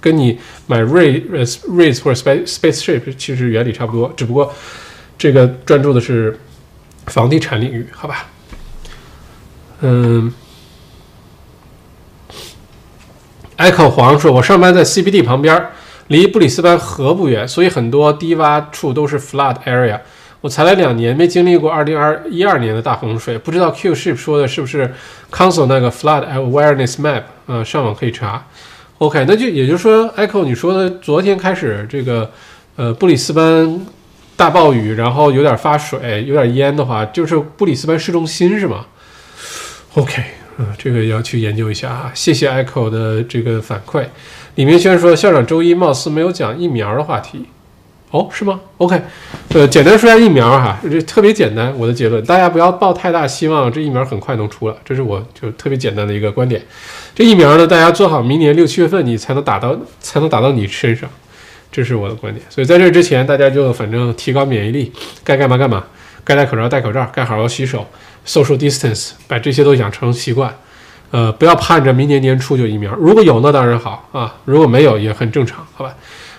跟你买 ray rays 或者 space spaceship 其实原理差不多，只不过。这个专注的是房地产领域，好吧？嗯，Echo 黄说：“我上班在 CBD 旁边，离布里斯班河不远，所以很多低洼处都是 flood area。我才来两年，没经历过2012年的大洪水，不知道 Q Ship 说的是不是 Council 那个 flood awareness map？呃，上网可以查。OK，那就也就是说，Echo 你说的昨天开始这个呃布里斯班。”大暴雨，然后有点发水，有点淹的话，就是布里斯班市中心是吗？OK，嗯，这个要去研究一下啊。谢谢 Echo 的这个反馈。李明轩说，校长周一貌似没有讲疫苗的话题，哦，是吗？OK，呃，简单说下疫苗哈，这特别简单。我的结论，大家不要抱太大希望，这疫苗很快能出了，这是我就特别简单的一个观点。这疫苗呢，大家做好明年六七月份你才能打到，才能打到你身上。这是我的观点，所以在这之前，大家就反正提高免疫力，该干嘛干嘛，该戴口罩戴口罩，该好好洗手，social distance，把这些都养成习惯。呃，不要盼着明年年初就疫苗，如果有那当然好啊，如果没有也很正常，好吧？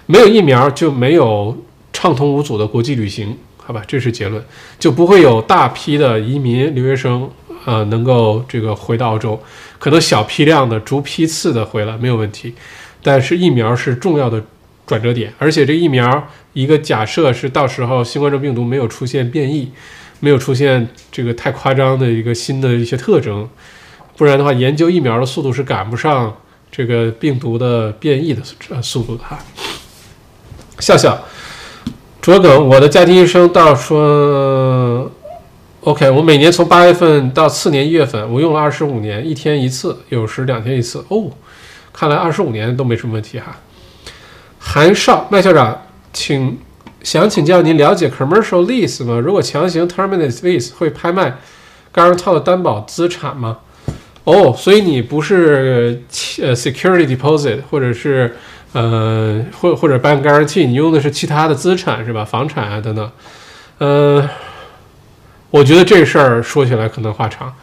没有疫苗就没有畅通无阻的国际旅行，好吧？这是结论，就不会有大批的移民留学生啊能够这个回到澳洲，可能小批量的逐批次的回来没有问题，但是疫苗是重要的。转折点，而且这疫苗一个假设是到时候新冠状病毒没有出现变异，没有出现这个太夸张的一个新的一些特征，不然的话，研究疫苗的速度是赶不上这个病毒的变异的呃速度的哈。笑笑，卓耿，我的家庭医生到说，OK，我每年从八月份到次年一月份，我用了二十五年，一天一次，有时两天一次。哦，看来二十五年都没什么问题哈。韩少麦校长，请想请教您了解 commercial lease 吗？如果强行 terminate lease 会拍卖 guarantor 的担保资产吗？哦，所以你不是呃 security deposit 或者是呃或或者 bank guarantee，你用的是其他的资产是吧？房产啊等等。嗯，我觉得这事儿说起来可能话长。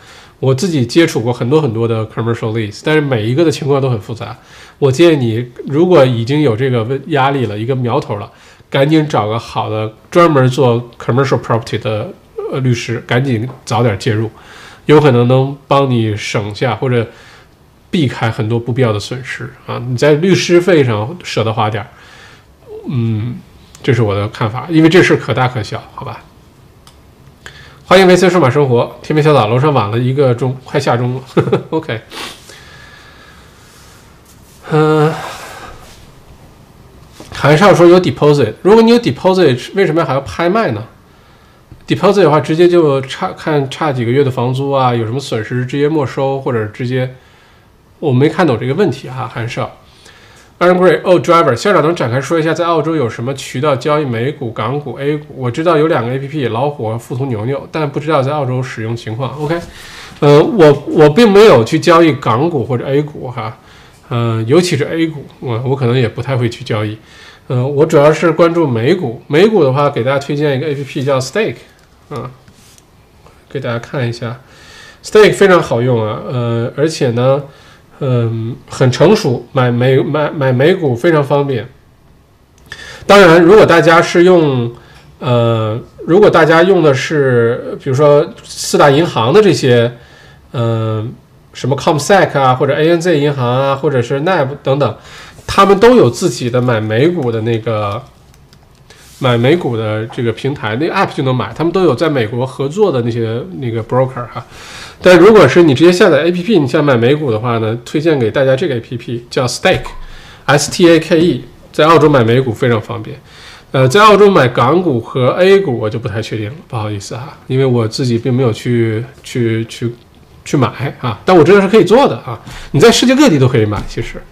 我自己接触过很多很多的 commercial lease，但是每一个的情况都很复杂。我建议你，如果已经有这个问压力了，一个苗头了，赶紧找个好的专门做 commercial property 的呃律师，赶紧早点介入，有可能能帮你省下或者避开很多不必要的损失啊！你在律师费上舍得花点儿，嗯，这是我的看法，因为这事可大可小，好吧？欢迎维森数码生活，天边小岛楼上晚了一个钟，快下钟了，OK。嗯，还是要说有 deposit，如果你有 deposit，为什么还要拍卖呢？deposit 的话，直接就差看差几个月的房租啊，有什么损失直接没收，或者直接，我没看懂这个问题哈，韩少。Aaron Gray，哦，Driver，校长能展开说一下，在澳洲有什么渠道交易美股、港股、A 股？我知道有两个 APP，老虎和富途牛牛，但不知道在澳洲使用情况。OK，呃，我我并没有去交易港股或者 A 股哈。嗯，尤其是 A 股，我我可能也不太会去交易。呃，我主要是关注美股，美股的话，给大家推荐一个 A P P 叫 Stake，啊，给大家看一下，Stake 非常好用啊，呃，而且呢，嗯，很成熟，买美买买美股非常方便。当然，如果大家是用，呃，如果大家用的是，比如说四大银行的这些，嗯，什么 Comsec 啊，或者 ANZ 银行啊，或者是 NAB 等等，他们都有自己的买美股的那个买美股的这个平台，那个 App 就能买，他们都有在美国合作的那些那个 broker 哈。但如果是你直接下载 APP，你想买美股的话呢，推荐给大家这个 APP 叫 Stake，S T A K E。在澳洲买美股非常方便，呃，在澳洲买港股和 A 股我就不太确定了，不好意思哈，因为我自己并没有去去去去买啊，但我知道是可以做的啊，你在世界各地都可以买，其实，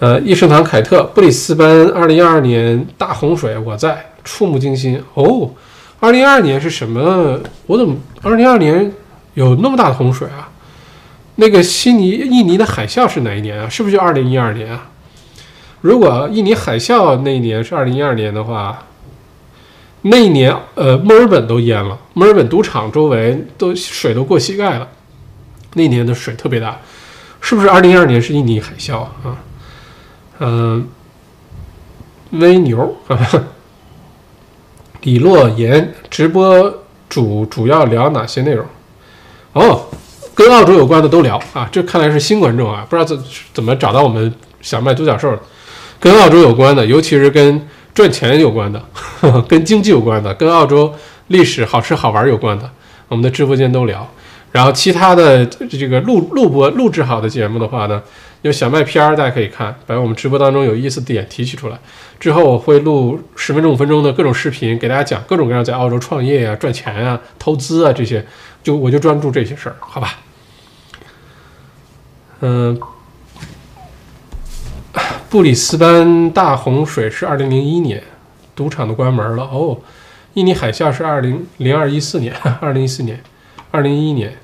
呃，益盛堂凯特布里斯班二零二二年大洪水，我在触目惊心哦，二零二二年是什么？我怎么二零二二年有那么大的洪水啊？那个悉尼印尼的海啸是哪一年啊？是不是就二零一二年啊？如果印尼海啸那一年是二零一二年的话，那一年呃墨尔本都淹了，墨尔本赌场周围都水都过膝盖了，那年的水特别大，是不是二零一二年是印尼海啸啊？嗯，微牛啊，李洛言直播主主要聊哪些内容？哦，跟澳洲有关的都聊啊，这看来是新观众啊，不知道怎怎么找到我们小麦独角兽的。跟澳洲有关的，尤其是跟赚钱有关的，跟经济有关的，跟澳洲历史好吃好玩有关的，我们的直播间都聊。然后其他的这个录录播录制好的节目的话呢，有小麦片儿大家可以看，把我们直播当中有意思的点提取出来。之后我会录十分钟五分钟的各种视频，给大家讲各种各样在澳洲创业啊、赚钱啊、投资啊这些，就我就专注这些事儿，好吧？嗯。布里斯班大洪水是二零零一年，赌场都关门了哦。印尼海啸是二零零二一四年，二零一四年，二零一一年。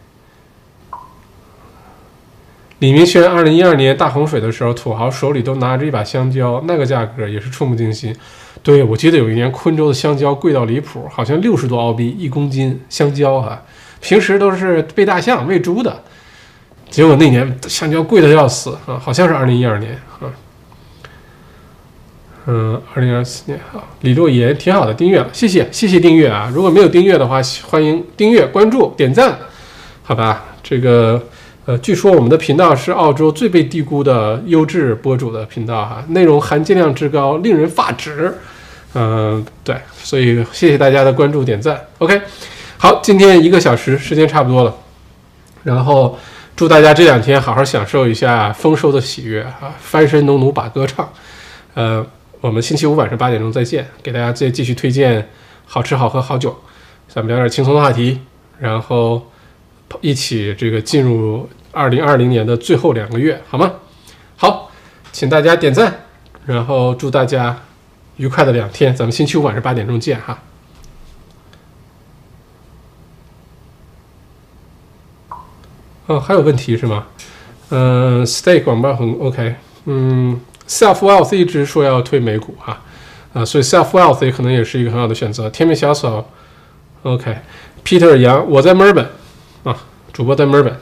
李明轩二零一二年大洪水的时候，土豪手里都拿着一把香蕉，那个价格也是触目惊心。对我记得有一年昆州的香蕉贵到离谱，好像六十多澳币一公斤香蕉哈。平时都是喂大象、喂猪的，结果那年香蕉贵的要死啊，好像是二零一二年啊。嗯，二零二四年啊，李洛言挺好的，订阅了，谢谢谢谢订阅啊！如果没有订阅的话，欢迎订阅、关注、点赞，好吧？这个呃，据说我们的频道是澳洲最被低估的优质博主的频道哈，内容含金量之高，令人发指。嗯，对，所以谢谢大家的关注、点赞。OK，好，今天一个小时时间差不多了，然后祝大家这两天好好享受一下丰收的喜悦啊，翻身农奴把歌唱，呃。我们星期五晚上八点钟再见，给大家再继续推荐好吃好喝好酒，咱们聊点轻松的话题，然后一起这个进入二零二零年的最后两个月，好吗？好，请大家点赞，然后祝大家愉快的两天，咱们星期五晚上八点钟见哈。哦，还有问题是吗？嗯，Stay 广告很 OK，嗯。Self Wealth 一直说要推美股哈，啊，所以 Self Wealth 也可能也是一个很好的选择。天命小草，OK，Peter 杨，我在墨尔本啊，主播在墨尔本，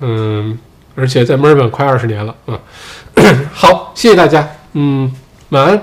嗯，而且在墨尔本快二十年了啊。好，谢谢大家，嗯，晚安。